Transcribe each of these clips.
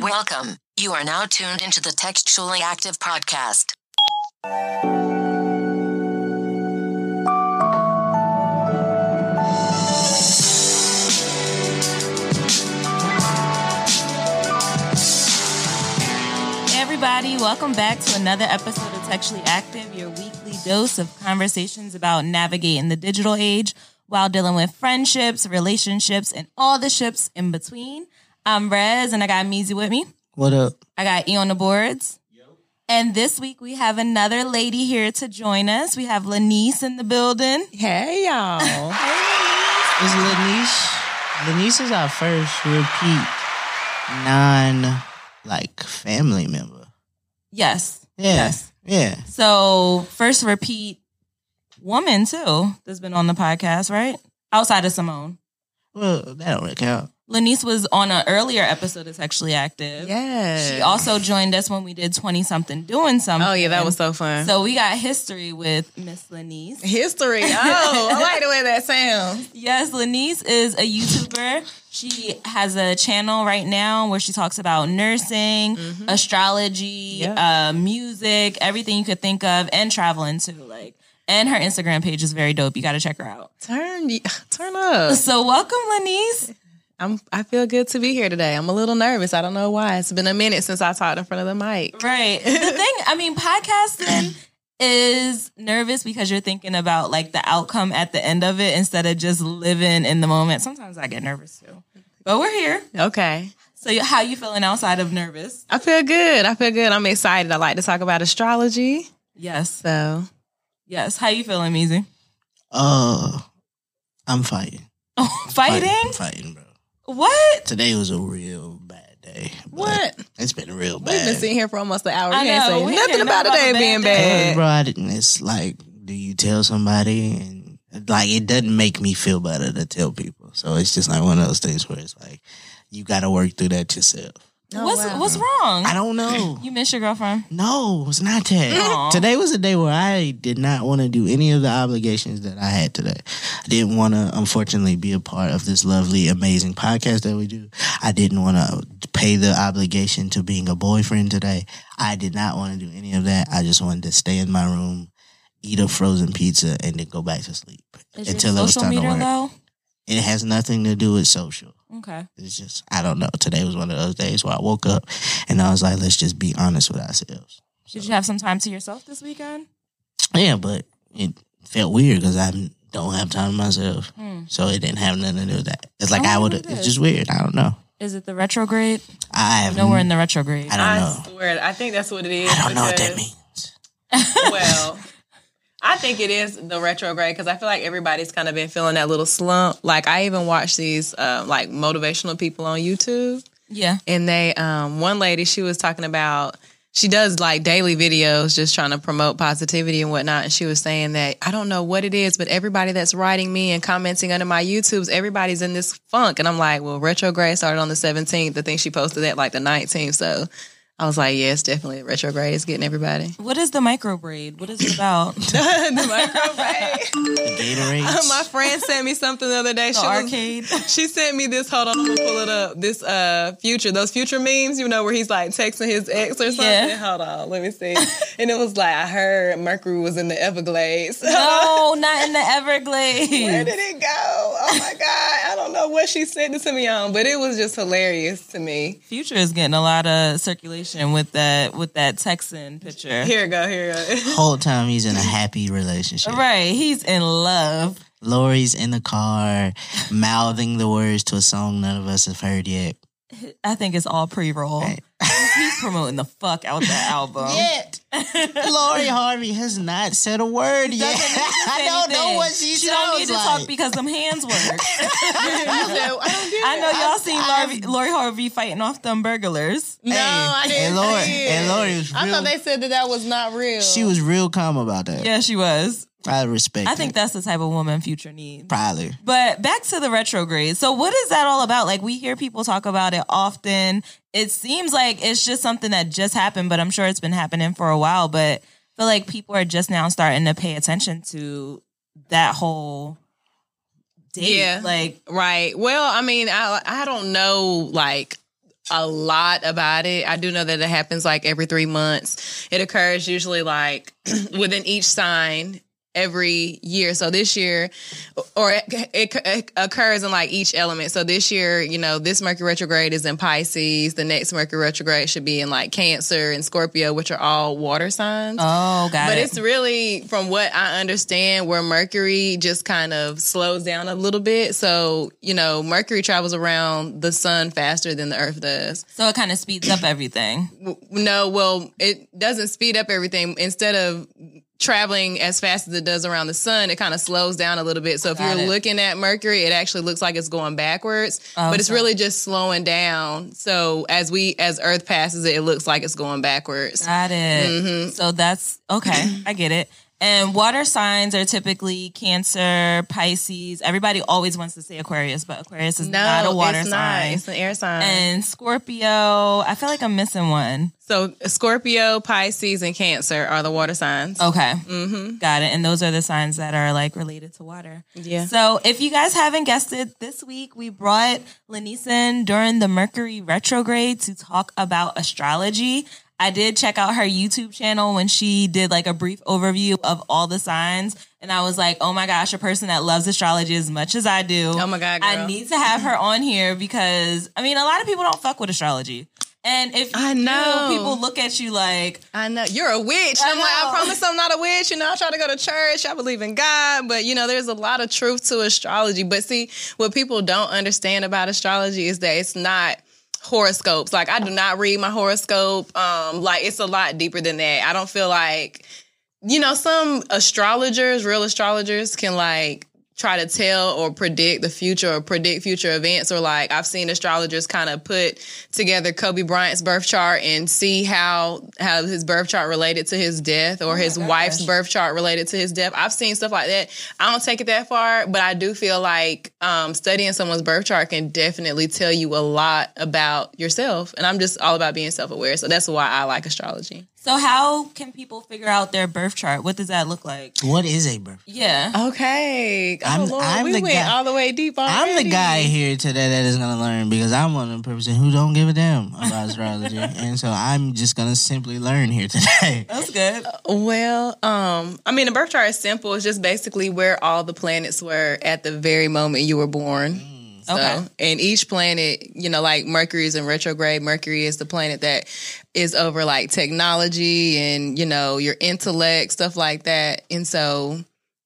Welcome. You are now tuned into the Textually Active Podcast. Everybody, welcome back to another episode of Textually Active, your weekly dose of conversations about navigating the digital age while dealing with friendships, relationships, and all the ships in between. I'm Rez, and I got Meezy with me. What up? I got E on the boards. And this week we have another lady here to join us. We have Lanice in the building. Hey y'all. Is Lanice? Lanice is our first repeat non like family member. Yes. Yeah. Yes. Yeah. So first repeat woman too that's been on the podcast, right? Outside of Simone. Well, that don't really count. Lanice was on an earlier episode of Sexually Active. yes. She also joined us when we did 20 something doing something. Oh yeah, that was so fun. So we got history with Miss Lanice. History. Oh, I like the way that sounds. Yes, Lanice is a YouTuber. She has a channel right now where she talks about nursing, astrology, Yep. uh, music, everything you could think of, and traveling too. Like, and her Instagram page is very dope. You got to check her out. Turn turn up. So, welcome, Lanice. I'm I feel good to be here today. I'm a little nervous. I don't know why. It's been a minute since I talked in front of the mic. Right. The thing, I mean, podcasting is nervous because you're thinking about like the outcome at the end of it instead of just living in the moment. Sometimes I get nervous too. But we're here. Okay. So you- how you feeling outside of nervous? I feel good. I feel good. I'm excited. I like to talk about astrology. Yes. So Yes. How you feeling, Meezy? Uh, I'm fighting. Fighting? I'm fighting, bro. What? Today was a real bad day. What? It's been real bad. we've been sitting here for almost an hour. I You ain't know. saying nothing can't about know a day about a being bad day. Bad. bro, I didn't, it's like, do you tell somebody? And like, it doesn't make me feel better to tell people. So it's just like one of those things where it's like, you got to work through that yourself. Oh, what's wow. what's wrong? I don't know. You miss your girlfriend? No, it's not that. Aw. Today was a day where I did not want to do any of the obligations that I had today. I didn't want to, unfortunately, be a part of this lovely, amazing podcast that we do. I didn't want to pay the obligation to being a boyfriend today. I did not want to do any of that. I just wanted to stay in my room, eat a frozen pizza, and then go back to sleep Is until your it was time to work. low? It has nothing to do with social. Okay. It's just I don't know. Today was one of those days where I woke up and I was like, let's just be honest with ourselves. Did you have some time to yourself this weekend? Yeah, but it felt weird because I don't have time to myself. Hmm. So it didn't have nothing to do with that. It's like I I, would. it It's just weird. I don't know. Is it the retrograde? I have nowhere in the retrograde. I don't I know. swear, I think that's what it is. I don't know what that means. well, I think it is the retrograde because I feel like everybody's kind of been feeling that little slump. Like I even watch these uh, like motivational people on YouTube, Yeah. and they um, one lady she was talking about she does like daily videos just trying to promote positivity and whatnot. And she was saying that I don't know what it is, but everybody that's writing me and commenting under my YouTubes, everybody's in this funk. And I'm like, well, retrograde started on the 17th. I think she posted that like the 19th. So I was like, yeah, it's definitely retrograde. It's getting everybody. What is the micro braid? What is it about? the microphone. The Gatorades. My friend sent me something the other day. the She, was- arcade? she sent me this. Hold on, I'm gonna pull it up. This uh future, those future memes, you know, where he's like texting his ex or something. Yeah. Hold on, let me see. and it was like I heard Mercury was in the Everglades. No, not in the Everglades. Where did it go? Oh my god, I don't know what she sent it to me on, but it was just hilarious to me. Future is getting a lot of circulation with that with that Texan picture. Here we go, here we go. Whole time he's in a happy relationship. Right, he's in love. Lori's in the car, mouthing the words to a song none of us have heard yet. I think it's all pre-roll. Right. He's promoting the fuck out that album. Yet, Lori Harvey has not said a word yet. Doesn't need to say I don't know what she, She don't need to like. talk because them hands work. I I know y'all seen I've- Lori, Lori Harvey fighting off them burglars. No, I didn't. and Lori, see it. and Lori was I thought they said that that was not real. she was real calm about that. Yeah, she was. I respect. I think it. that's the type of woman Future needs. probably. But back to the retrograde. So what is that all about? Like we hear people talk about it often. It seems like it's just something that just happened, but I'm sure it's been happening for a while. But I feel like people are just now starting to pay attention to that whole date. Yeah. Like Right. Well, I mean, I I don't know like a lot about it. I do know that it happens like every three months. It occurs usually like within each sign every year. So this year, or it, it, it, occurs in like each element. So this year, you know, this Mercury retrograde is in Pisces. The next Mercury retrograde should be in like Cancer and Scorpio, which are all water signs. Oh, got but it. it's really, from what I understand, where Mercury just kind of slows down a little bit. So, you know, Mercury travels around the sun faster than the earth does. so it kind of speeds up everything. No, well, it doesn't speed up everything. Instead of traveling as fast as it does around the sun, it kind of slows down a little bit. So if Got you're it. looking at Mercury, it actually looks like it's going backwards, Oh, but it's so- really just slowing down. So as we as Earth passes it, it looks like it's going backwards. Got it. Mm-hmm. So that's okay. I get it. And water signs are typically Cancer, Pisces. Everybody always wants to say Aquarius, but Aquarius is No, not a water it's not. sign. It's an air sign. And Scorpio, I feel like I'm missing one. so Scorpio, Pisces, and Cancer are the water signs. Okay. Mm-hmm. Got it. And those are the signs that are like related to water. Yeah. So if you guys haven't guessed it, this week we brought Lanice in during the Mercury retrograde to talk about astrology. I did check out her YouTube channel when she did like a brief overview of all the signs. And I was like, oh my gosh, a person that loves astrology as much as I do. Oh my God, I need to have her on here because I mean, a lot of people don't fuck with astrology. And if I do, know. people look at you like, I know you're a witch. I I'm like, I promise I'm not a witch. You know, I try to go to church. I believe in God, but you know, there's a lot of truth to astrology. But see, what people don't understand about astrology is that it's not horoscopes. Like I do not read my horoscope. Um, like it's a lot deeper than that. I don't feel like, you know, some astrologers, real astrologers, can like try to tell or predict the future or predict future events or like I've seen astrologers kind of put together Kobe Bryant's birth chart and see how how his birth chart related to his death or his wife's birth chart related to his death. I've seen stuff like that. I don't take it that far, but I do feel like um, studying someone's birth chart can definitely tell you a lot about yourself. And I'm just all about being self-aware. So that's why I like astrology. So how can people figure out their birth chart? What does that look like? What is a birth? Yeah. Okay. Oh, I'm- Lord, I'm we the went guy- all the way deep I'm the guy here today that is gonna learn because I'm one of the person who don't give a damn about astrology, and so I'm just gonna simply learn here today. That's good. Well, um, I mean, the birth chart is simple. It's just basically where all the planets were at the very moment you were born. So, Okay. and each planet, you know, like Mercury is in retrograde. Mercury is the planet that is over like technology and, you know, your intellect, stuff like that. And so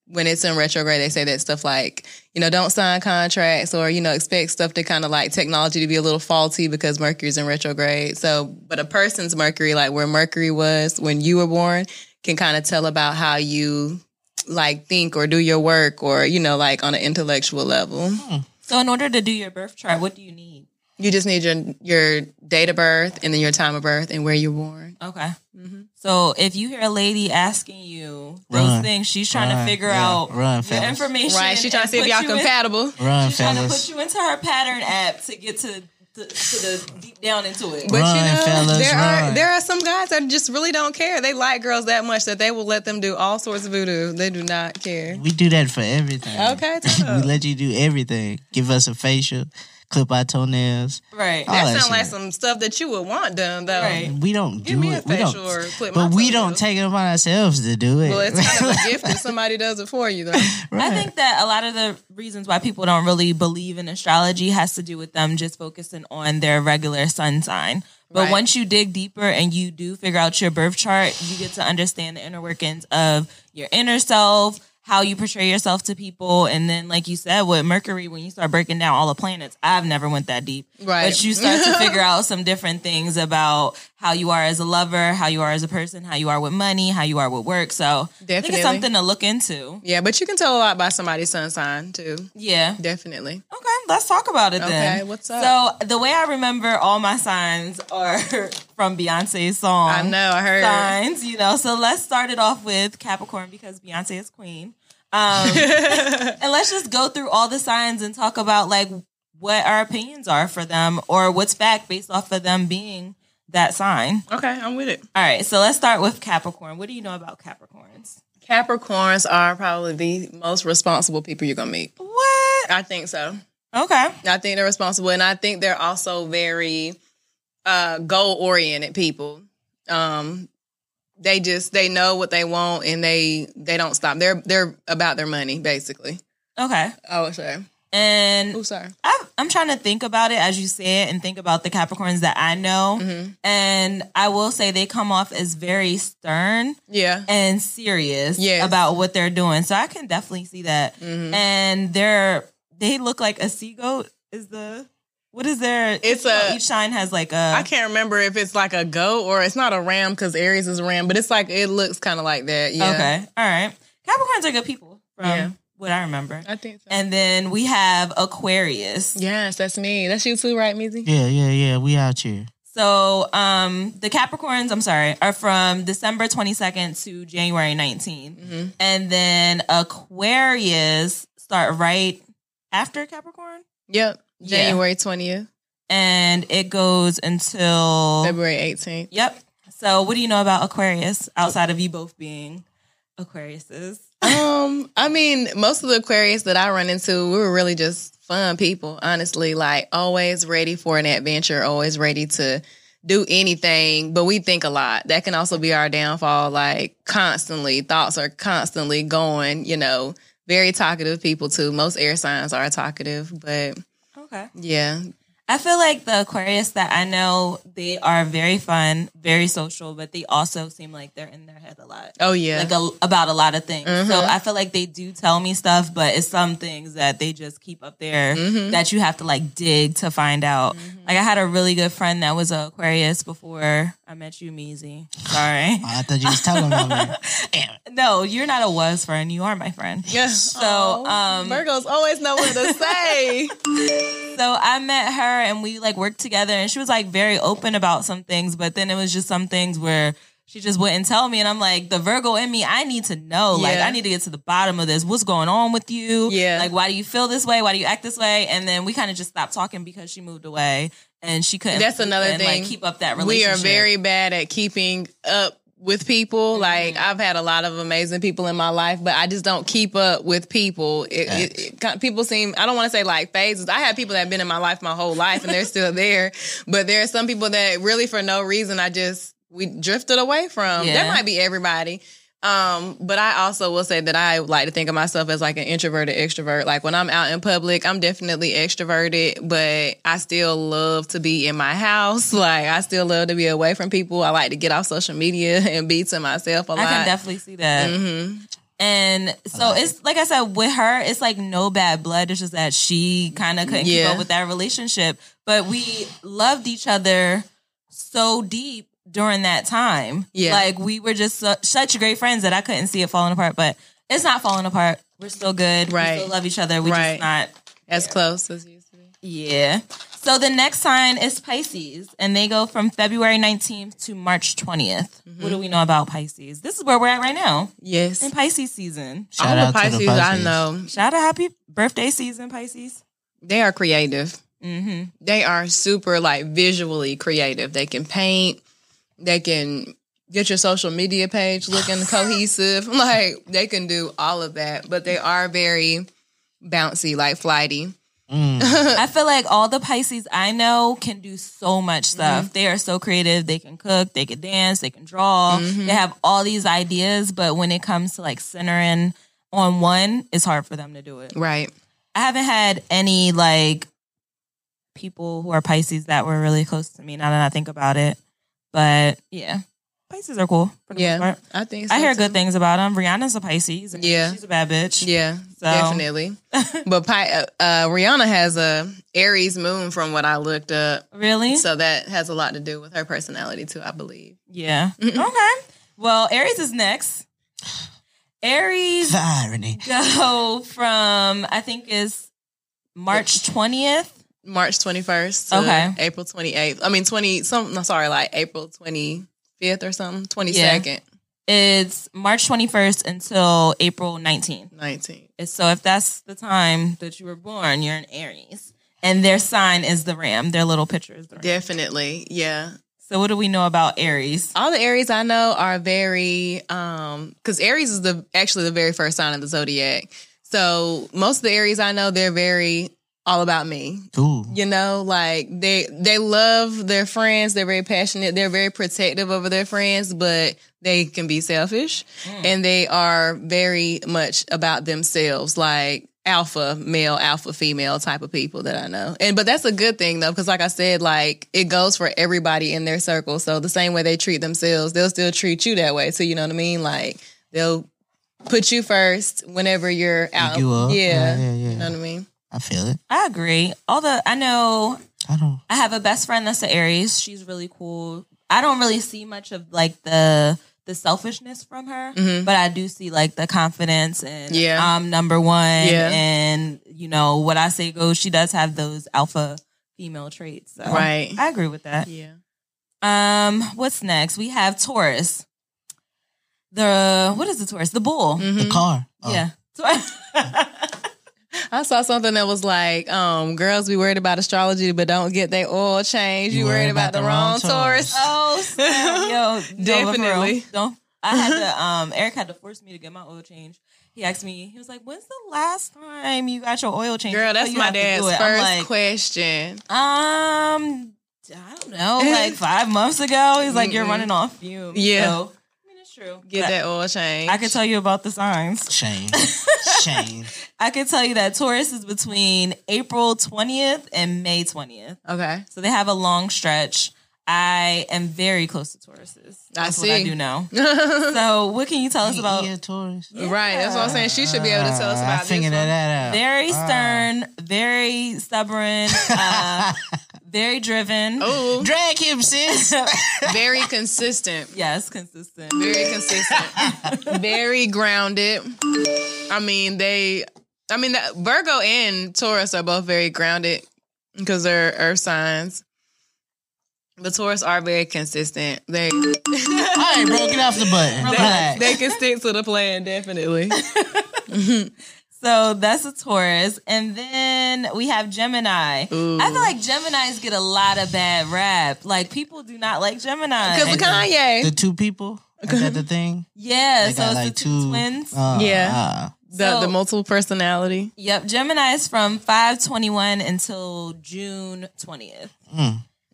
when it's in retrograde, they say that stuff like, you know, don't sign contracts or, you know, expect stuff to kind of like technology to be a little faulty because Mercury's in retrograde. So, but a person's Mercury, like where Mercury was when you were born, can kind of tell about how you like think or do your work or, you know, like on an intellectual level. Hmm. So in order to do your birth chart, what do you need? You just need your your date of birth and then your time of birth and where you're born. Okay. Mm-hmm. So if you hear a lady asking you those Run. things, she's trying Run. to figure Yeah. out Run, your information. Right? She's trying to see if y'all you in- compatible. Run, she's trying to put you into her pattern app to get to to, to the deep down into it. But Run, you know, fellas, there are run. there are some guys that just really don't care. They like girls that much that they will let them do all sorts of voodoo. They do not care. We do that for everything. Okay, turn we up. let you do everything. Give us a facial, clip our toenails. right. All That that sounds like some stuff that you would want done though. Right. We don't Give do me a it. We don't. or clip my But we don't take it upon ourselves to do it. Well, it's kind of a gift if somebody does it for you though. I think that a lot of the reasons why people don't really believe in astrology has to do with them just focusing on their regular sun sign. But Right. once you dig deeper and you do figure out your birth chart, you get to understand the inner workings of your inner self, how you portray yourself to people, and then, like you said, with Mercury, when you start breaking down all the planets, I've never went that deep, Right. But you start to figure out some different things about how you are as a lover, how you are as a person, how you are with money, how you are with work. So I think Definitely. it's something to look into. Yeah, but you can tell a lot by somebody's sun sign too. Yeah. Definitely. Okay, let's talk about it then. Okay, what's up? So the way I remember all my signs are from Beyonce's song. I know. I heard. signs, you know. So let's start it off with Capricorn because Beyonce is queen. Um, and let's just go through all the signs and talk about like what our opinions are for them or what's fact based off of them being that sign. Okay, I'm with it. All right, so let's start with Capricorn. What do you know about Capricorns? Capricorns are probably the most responsible people you're gonna meet. What? I think so. Okay. I think they're responsible, and I think they're also very uh, goal oriented people. Um, they just they know what they want and they they don't stop. They're they're about their money basically. Okay. I would say. And Oh, sorry. I, I'm trying to think about it as you say it and think about the Capricorns that I know. Mm-hmm. And I will say they come off as very stern Yeah. and serious Yes. about what they're doing. So I can definitely see that. Mhm. And they're, they look like a sea goat is the, what is there? It's a- each sign has like a, I can't remember if it's like a goat or it's not a ram because Aries is a ram, but it's like it looks kind of like that. Yeah. okay. All right. Capricorns are good people from Yeah. what I remember. I think so. And then we have Aquarius. yes, that's me. That's you too, right, Mizzy? Yeah, yeah, yeah. We out here. So um the Capricorns, I'm sorry, are from December 22nd to January 19th. Mm-hmm. And then Aquarius start right after Capricorn. Yep. January 20th, And it goes until February 18th. Yep. So what do you know about Aquarius outside of you both being Aquariuses? Um, I mean, most of the Aquarius that I run into, we were really just fun people, honestly. Like always ready for an adventure, always ready to do anything, but we think a lot. That can also be our downfall. Like constantly, thoughts are constantly going, you know, very talkative people too. Most air signs are talkative, but Okay. yeah. I feel like the Aquarius that I know, they are very fun, very social, but they also seem like they're in their head a lot. Oh yeah. like a, about a lot of things. Mm-hmm. So I feel like they do tell me stuff, but it's some things that they just keep up there Mm-hmm. that you have to like dig to find out. Like I had a really good friend that was a Aquarius before I met you, Meezy. Sorry. Oh, I thought you was telling about me. Damn. no, you're not a was friend. You are my friend. yeah. So, um, Virgos always know what to say. So I met her and we like worked together and she was like very open about some things, but then it was just some things where she just wouldn't tell me. And I'm like, the Virgo in me, I need to know. Like, I need to get to the bottom of this. What's going on with you? Yeah. Like, why do you feel this way? Why do you act this way? And then we kind of just stopped talking because she moved away and she couldn't. That's another and, thing. Like, keep up that we are very bad at keeping up with people. Mm-hmm. Like I've had a lot of amazing people in my life, but I just don't keep up with people. It, it, it, people seem I don't want to say like phases. I have people that have been in my life my whole life and they're still there, but there are some people that really for no reason I just we drifted away from. Yeah. That might be everybody. Um, but I also will say that I like to think of myself as like an introverted extrovert. Like when I'm out in public, I'm definitely extroverted, but I still love to be in my house. Like I still love to be away from people. I like to get off social media and be to myself a lot. I can definitely see that. Mm-hmm. And so it's like I said with her, it's like no bad blood. It's just that she kind of couldn't keep up with that relationship. But we loved each other so deep during that time. Yeah. like we were just su- such great friends that I couldn't see it falling apart. But it's not falling apart. We're still good. Right. We still love each other. We Right. just not. as close as you used to be. Yeah. So the next sign is Pisces, and they go from February 19th to March 20th. Mm-hmm. What do we know about Pisces? This is where we're at right now Yes. in Pisces season. All Shout the out to Pisces, I know, Shout out a happy birthday season, Pisces. they are creative. Mm-hmm. They are super like visually creative. They can paint. They can get your social media page looking cohesive. Like they can do all of that, but they are very bouncy, like flighty. I feel like all the Pisces I know can do so much stuff. Mm-hmm. They are so creative. They can cook, they can dance, they can draw. Mm-hmm. They have all these ideas, but when it comes to like centering on one, it's hard for them to do it. Right. I haven't had any like people who are Pisces that were really close to me now that I think about it. But yeah, Pisces are cool for the Yeah. I think so I hear too. good things about them. Rihanna's a Pisces. Yeah. she's a bad bitch. Yeah, So- definitely. but Pi- uh, uh, Rihanna has a Aries moon from what I looked up. Really? So that has a lot to do with her personality too, I believe. Yeah. Okay. Well, Aries is next. Aries The irony. go from I think is March twentieth. March 21st to Okay. April 28th. I mean 20 some no sorry, like April 25th or something, 22nd, It's March twenty first until April nineteenth. 19th. So if that's the time that you were born, you're an Aries. And their sign is the ram. Their little picture is the ram. Definitely. Yeah. So what do we know about Aries? All the Aries I know are very um cuz Aries is the actually the very first sign of the zodiac. So most of the Aries I know they're very all about me. Ooh. You know, like they they love their friends. They're very passionate. They're very protective over their friends, but they can be selfish, mm. and they are very much about themselves. Like alpha male, alpha female type of people that I know. And but that's a good thing though, because like I said, like it goes for everybody in their circle. So the same way they treat themselves, they'll still treat you that way. So you know what I mean? Like they'll put you first whenever you're out. you up. Yeah. Yeah, yeah, yeah. You know what I mean? I feel it. I agree. Although I know I don't. I have a best friend that's an Aries. She's really cool. I don't really see much of like the the selfishness from her, but I do see like the confidence and Mm-hmm. Yeah. I'm number one. Yeah. And you know what I say goes. She does have those alpha female traits. So Right. I agree with that. Yeah. Um, what's next? We have Taurus. The what is the Taurus? The bull. Mm-hmm. The car. Oh. Yeah. I saw something that was like, um, girls be worried about astrology, but don't get their oil changed. You, worried about, the wrong Taurus. Oh, snap. yo, Definitely. Definitely. Don't. I had to. Um, Eric had to force me to get my oil change. He asked me. He was like, "When's the last time you got your oil change?" Girl, that's my dad's first like, question. um, I don't know, like five months ago. He's like, "You're running off fumes." Yeah. So, I mean, it's true. Get But that oil change. I can tell you about the signs. Shame. Shame. I can tell you that Taurus is between April 20th and May 20th. Okay. So they have a long stretch. I am very close to Tauruses. I That's what I do know. so what can you tell us about? Yeah, Taurus. Right. That's what I'm saying. She should be able to tell us Uh, about I figured this. one. that out. Very stern, very stubborn, uh, very driven. Oh, Drag him, sis. very consistent. Yes, consistent. Very consistent. very grounded. I mean, they. I mean, that- Virgo and Taurus are both very grounded because they're earth signs. The Taurus are very consistent. They All right, bro, get off the button. Relax. they can stick to the plan definitely. So that's a Taurus. And then we have Gemini. I feel like Geminis get a lot of bad rap. Like people do not like Gemini. Because of Kanye, the two people. Is that the thing? yeah, They so got it's like the two, twins. uh, Yeah. uh, the, So- the multiple personality. Yep, Gemini is from 521 until June 20th.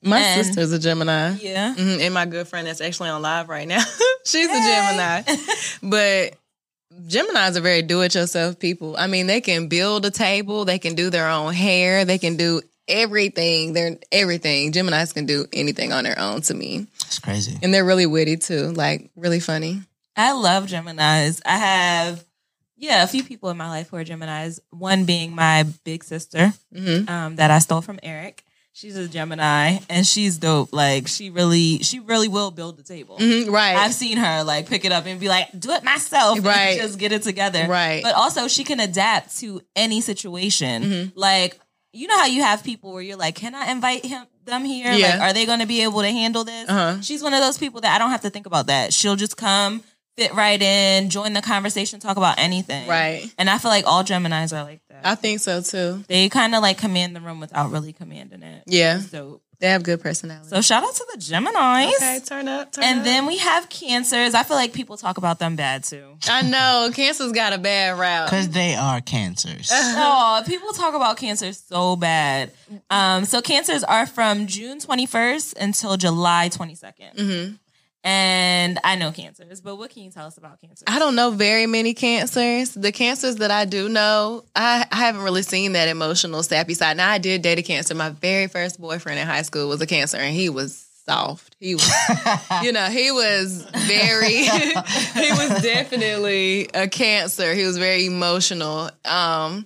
My And- sister's a Gemini. Yeah. Mhm, And my good friend that's actually on live right now. She's a Gemini. but Geminis are very do it yourself people. I mean, they can build a table, they can do their own hair, they can do everything. They're everything. Geminis can do anything on their own to me. it's crazy. And they're really witty too, like really funny. I love Geminis. I have, yeah, a few people in my life who are Geminis. One being my big sister Mhm. um, that I stole from Eric. She's a Gemini and she's dope. Like she really, she really will build the table. Mhm, Right. I've seen her like pick it up and be like, do it myself, Right. just get it together, Right. But also, she can adapt to any situation. Mm-hmm. Like, you know how you have people where you're like, can I invite him them here? Yeah. Like, are they going to be able to handle this? Uh-huh. She's one of those people that I don't have to think about that. She'll just come, fit right in, join the conversation, talk about anything, Right. And I feel like all Gemini's are like that. I think so too. they kind of like command the room without really commanding it. Yeah. It's dope. They have good personality. So shout out to the Geminis. okay, turn up. Turn And up. then we have cancers. I feel like people talk about them bad too. I know Cancer's got a bad rap Because they are cancers. oh, people talk about cancer so bad. Um, so cancers are from June 21st until July 22nd. Mhm. And I know cancers, but what can you tell us about cancer? I don't know very many cancers. The cancers that I do know, I, I haven't really seen that emotional, sappy side. Now, I did date a cancer. My very first boyfriend in high school was a cancer, and he was soft. He was, you know, he was very, he was definitely a cancer. He was very emotional. Um,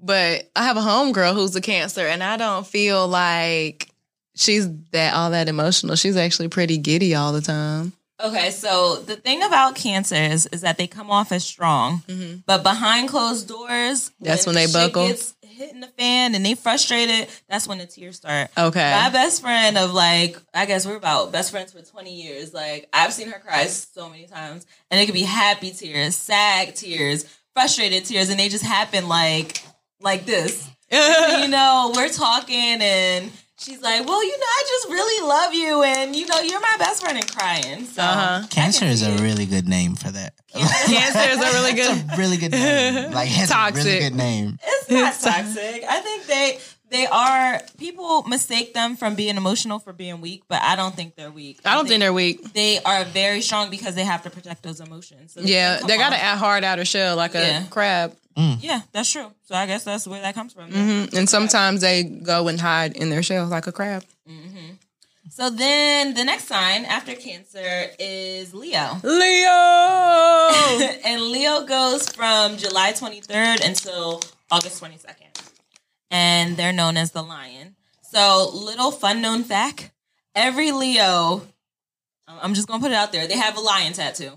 but I have a homegirl who's a cancer, and I don't feel like she's that all that emotional. She's actually pretty giddy all the time. Okay, so the thing about cancers is that they come off as strong, but behind closed doors, Mm-hmm. That's when they shit buckle? Gets hitting the fan and they frustrated. That's when the tears start. Okay. My best friend of like, I guess we're about best friends for 20 years. Like, I've seen her cry so many times. And it could be happy tears, sad tears, frustrated tears, and they just happen like like this. you know, we're talking and she's like, well, you know, I just really love you, and you know, you're my best friend, and crying. So Uh-huh. Cancer is a it. really good name for that. Cancer is a really good. really good name. Like has a really good name. it's not toxic. I think they they are people mistake them from being emotional for being weak, but I don't think they're weak. I don't think they're weak. they are very strong because they have to protect those emotions. So Yeah, come they got to act hard outer shell like a Yeah. crab. Yeah, that's true. So I guess that's where that comes from. Mm-hmm. And sometimes they go and hide in their shell like a crab. So then the next sign after Cancer is Leo. Leo. and Leo goes from July 23rd until August 22nd. And they're known as the lion. So, little fun known fact every Leo, I'm just going to put it out there, they have a lion tattoo.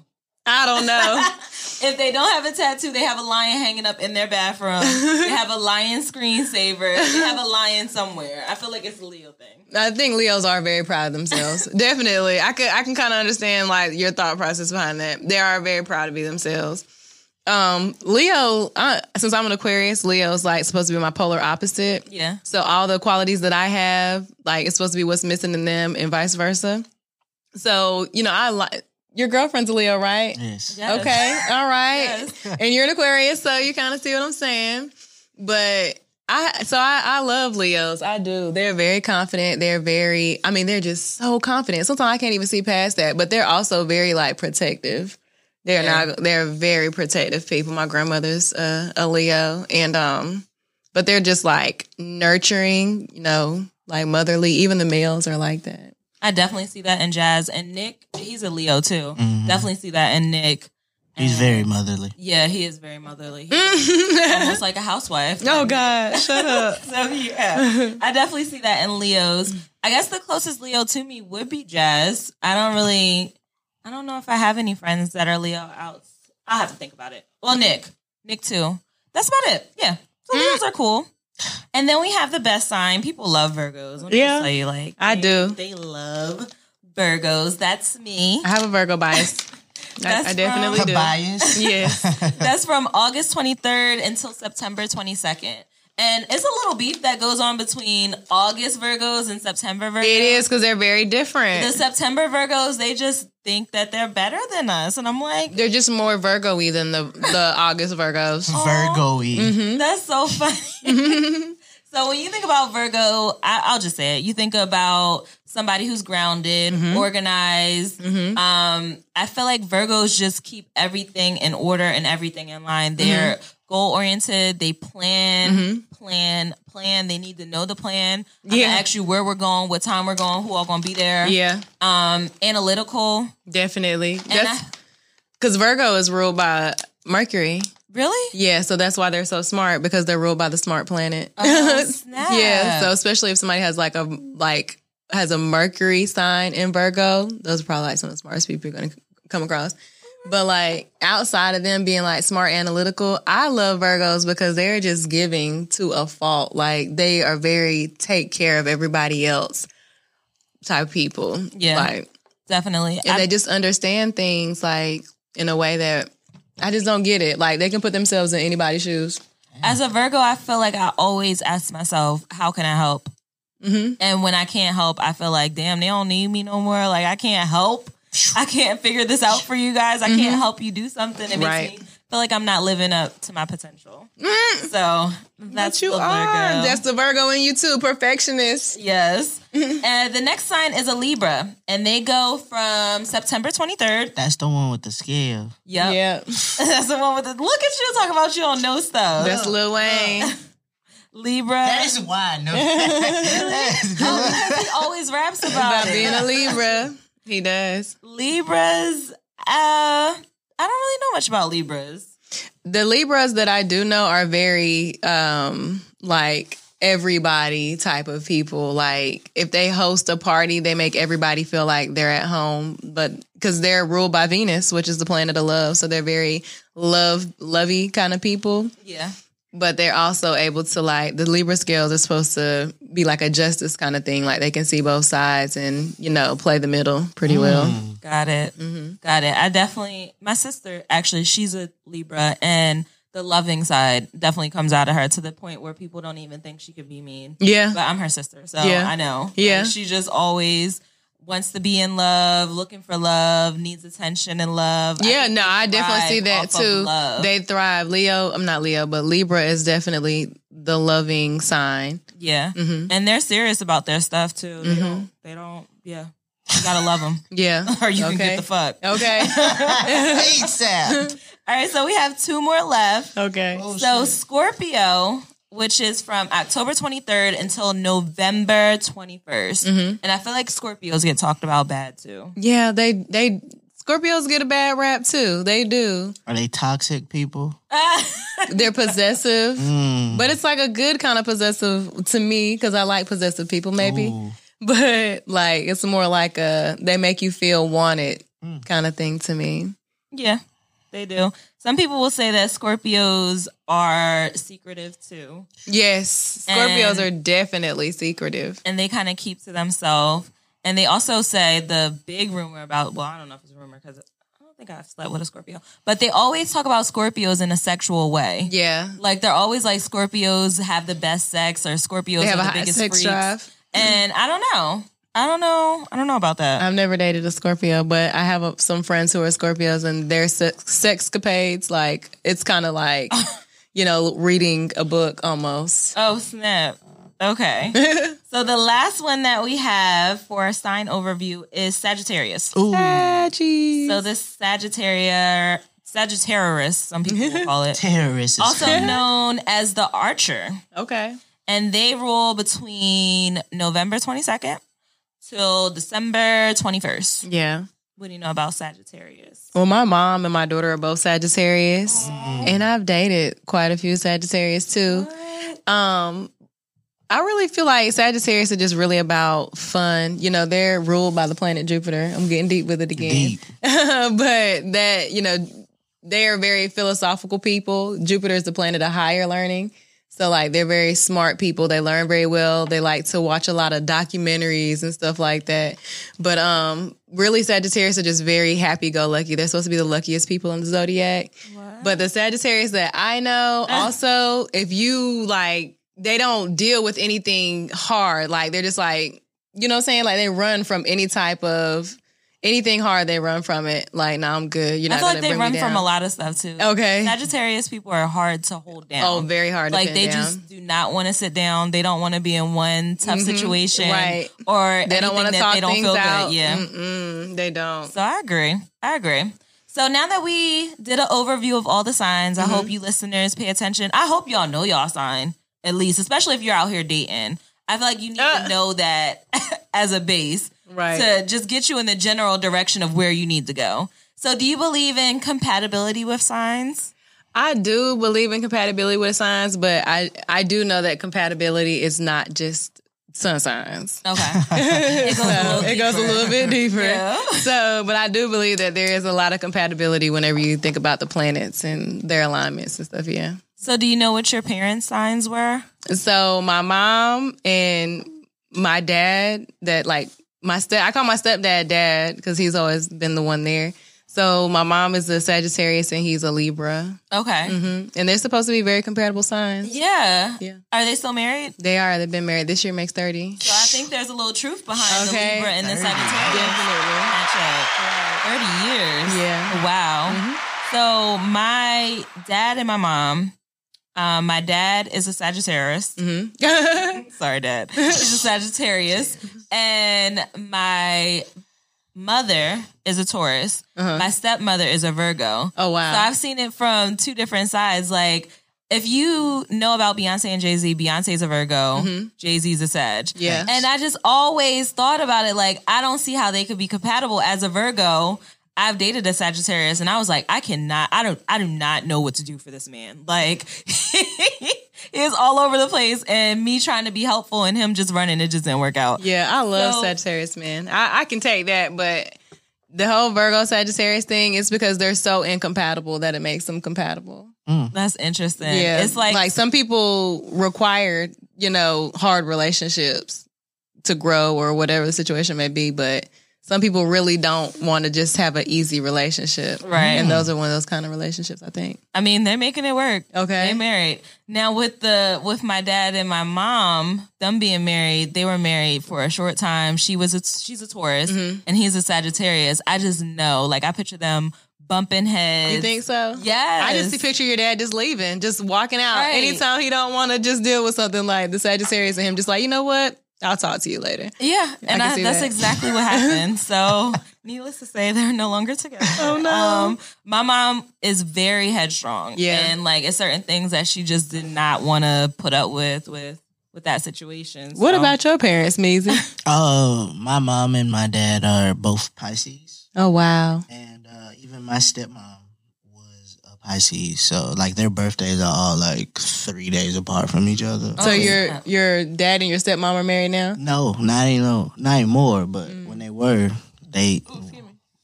I don't know. If they don't have a tattoo, they have a lion hanging up in their bathroom. they have a lion screensaver. They have a lion somewhere. I feel like it's a Leo thing. I think Leos are very proud of themselves. Definitely. I could I can kind of understand like your thought process behind that. They are very proud to be themselves. Um, Leo, uh, since I'm an Aquarius, Leo's like supposed to be my polar opposite. Yeah. So all the qualities that I have, like it's supposed to be what's missing in them and vice versa. So, you know, I like your girlfriend's a Leo, right? Yes. Yes. Okay. All right. Yes. And you're an Aquarius, so you kind of see what I'm saying. But I so I, I love Leos. I do. They're very confident. They're very I mean, they're just so confident. Sometimes I can't even see past that. But they're also very like protective. They're Yeah. not they're very protective people. My grandmother's uh, a Leo. And um but they're just like nurturing, you know, like motherly. Even the males are like that. I definitely see that in Jazz. And Nick, he's a Leo too. Mhm. Definitely see that in Nick. He's very motherly. Yeah, he is very motherly. He's almost like a housewife. Oh God, shut up. So yeah, I definitely see that in Leos. I guess the closest Leo to me would be Jazz. I don't really, I don't know if I have any friends that are Leo out. I'll have to think about it. Well, Nick, Nick too. That's about it. Yeah. So Mm. Leos are cool. And then we have the best sign. People love Virgos. Let Yeah. you, like I they- do. They love Virgos. That's me. I have a Virgo bias. I, That's I definitely do. Tobias. Yes. That's from August 23rd until September 22nd. And it's a little beef that goes on between August Virgos and September Virgos. It is because they're very different. The. September Virgos, they just think that they're better than us. And I'm like, They're just more Virgo-y than the the August Virgos. Virgo-y. Mm-hmm. that's so funny. so when you think about Virgo, I, I'll just say it. You think about somebody who's grounded, Mm-hmm. organized. Um, I feel like Virgos just keep everything in order and everything in line. They're Mm-hmm. goal oriented. They plan, plan, plan. They need to know the plan. I'm Yeah. ask you where we're going, what time we're going, who all gonna be there. Yeah, Um, analytical. definitely. And That's I- because Virgo is ruled by Mercury. Really? Yeah, so that's why they're so smart because they're ruled by the smart planet. Oh, snap. yeah, so especially if somebody has like a like has a Mercury sign in Virgo, those are probably like some of the smartest people you're gonna come across. But like outside of them being like smart analytical, I love Virgos because they're just giving to a fault. Like they are very take care of everybody else type people. Yeah. Like Definitely. and I- they just understand things like in a way that I just don't get it. Like they can put themselves in anybody's shoes. as a Virgo, I feel like I always ask myself, how can I help? Mhm. And when I can't help, I feel like, damn, they don't need me no more. Like, I can't help. I can't figure this out for you guys. I can't help you do something. It makes Right. me feel like I'm not living up to my potential. So that's But you the are. That's the Virgo in you too, perfectionist. yes. and the next sign is a Libra, and they go from September 23rd. That's the one with the scale. Yep. Yeah, That's the one with the look at you talking about you don't know stuff. that's Lil Wayne. Libra. That is why I know. That is- Oh, he always raps about, About it. being a Libra, he does. Libras. Uh, I don't really know much about Libras. The Libras that I do know are very um like everybody type of people. Like if they host a party, they make everybody feel like they're at home, but because they're ruled by Venus, which is the planet of love, so they're very love lovey kind of people. Yeah. But they're also able to like the Libra scales are supposed to be like a justice kind of thing. Like they can see both sides and you know play the middle pretty well. Got it. Mm-hmm. Got it. I definitely, my sister, actually, she's a Libra, and the loving side definitely comes out of her to the point where people don't even think she could be mean. Yeah. But I'm her sister, so Yeah. I know. Yeah. Like, she just always wants to be in love, looking for love, needs attention and love. Yeah, think no, I definitely see that too. They thrive. Leo, I'm not Leo, but Libra is definitely the loving sign. yeah, Mm-hmm. and they're serious about their stuff too. They don't. They don't. Yeah, you gotta love them, Yeah. or you can Okay. get the fuck. Okay. ASAP. All right, so we have two more left. okay. So Scorpio, which is from October 23rd until November 21st. Mm-hmm. And I feel like Scorpios get talked about bad too. Yeah, they they Scorpios get a bad rap too. They do. Are they toxic people? They're possessive, Mm. but it's like a good kind of possessive to me because I like possessive people. Maybe, Ooh. but like it's more like a they make you feel wanted Mm. kind of thing to me. yeah, they do. Some people will say that Scorpios are secretive too. Yes, Scorpios And- are definitely secretive. And they kind of keep to themselves. And they also say the big rumor about, well, I don't know if it's a rumor because I don't think I've slept with a Scorpio, but they always talk about Scorpios in a sexual way. Yeah, Like they're always like Scorpios have the best sex or Scorpios are the biggest sex freaks. drive. And I don't know. I don't know. I don't know about that. I've never dated a Scorpio, but I have a, some friends who are Scorpios, and their sex, sexcapades, like it's kind of like, you know, reading a book almost. oh snap. Okay. so the last one that we have for our sign overview is Sagittarius. Ooh. Saggies. So this Sagittarius, Sagittarius, some people will call it, Terrorists. is also known as the Archer, okay. and they rule between November 22nd till December 21st. Yeah. What do you know about Sagittarius? Well, my mom and my daughter are both Sagittarius, and I've dated quite a few Sagittarius too. Um, I really feel like Sagittarius are just really about fun. You know, they're ruled by the planet Jupiter. I'm getting deep with it again. Deep. but that, you know, they are very philosophical people. Jupiter is the planet of higher learning. So like they're very smart people. They learn very well. They like to watch a lot of documentaries and stuff like that. But um really Sagittarius are just very happy go lucky. They're supposed to be the luckiest people in the zodiac. But the Sagittarius that I know also if you like they don't deal with anything hard. Like they're just like you know what I'm saying? Like they run from any type of anything hard, they run from it. Like, no, I'm good. You're I not feel gonna like they run from a lot of stuff too. Okay. Sagittarius people are hard to hold down. Oh, very hard. like to they down. just do not want to sit down. They don't want to be in one tough situation, Mm-hmm. Right. Or they don't want to talk they don't things feel out. good. Yeah. Mm-mm, they don't. So I agree. I agree. So now that we did an overview of all the signs, I Mm-hmm. hope you listeners pay attention. I hope y'all know y'all sign at least, especially if you're out here dating. I feel like you need Uh. to know that as a base Right. to just get you in the general direction of where you need to go. So, do you believe in compatibility with signs? I do believe in compatibility with signs, but I I do know that compatibility is not just sun signs. Okay, it goes a little, it goes a little bit deeper. Yeah. So, but I do believe that there is a lot of compatibility whenever you think about the planets and their alignments and stuff. Yeah. So, do you know what your parents' signs were? So my mom and my dad, that like my step, I call my stepdad dad because he's always been the one there. So my mom is a Sagittarius and he's a Libra, Okay, hmm and they're supposed to be very compatible signs. yeah, Yeah. Are they still married? They are. They've been married. This year makes thirty. So I think there's a little truth behind Okay. the Libra and the Thirty. Sagittarius Definitely. matchup. Thirty years. Yeah. Wow. So my dad and my mom. Um, my dad is a Sagittarius. Mm-hmm. Sorry, Dad. He's a Sagittarius, and my mother is a Taurus. My stepmother is a Virgo. Oh, wow. So I've seen it from two different sides. Like, if you know about Beyonce and Jay Z, Beyonce's a Virgo, Jay Z's a Sag. Mm-hmm. Yeah. And I just always thought about it like, I don't see how they could be compatible as a Virgo. I've dated a Sagittarius and I was like, I cannot, I don't, I do not know what to do for this man. Like, he is all over the place and me trying to be helpful and him just running, it just didn't work out. yeah, I love So- Sagittarius, man. I, I can take that, but the whole Virgo Sagittarius thing is because they're so incompatible that it makes them compatible. Mm. That's interesting. Yeah, It's like, like some people require, you know, hard relationships to grow or whatever the situation may be, but some people really don't want to just have an easy relationship. Right. And those are one of those kind of relationships, I think. I mean, they're making it work. Okay. They married. Now with the with my dad and my mom, them being married, they were married for a short time. She was a, she's a Taurus Mm-hmm. and he's a Sagittarius. I just know, like I picture them bumping heads. You think so? Yes. I just picture your dad just leaving, just walking out. Right. Anytime he don't want to just deal with something like the Sagittarius and him just like, you know what? I'll talk to you later. Yeah, and can I that's that. exactly what happened. So, needless to say, they're no longer together. Oh, no. Um, my mom is very headstrong. Yeah. and like it's certain things that she just did not want to put up with with with that situation. What about your parents, Meezy? Oh, my mom and my dad are both Pisces, oh wow. and uh, even my stepmom was see. So like their birthdays are all like three days apart from each other. So Oh, your your dad and your stepmom are married now? No, not anymore. Not anymore. But Mm. when they were, they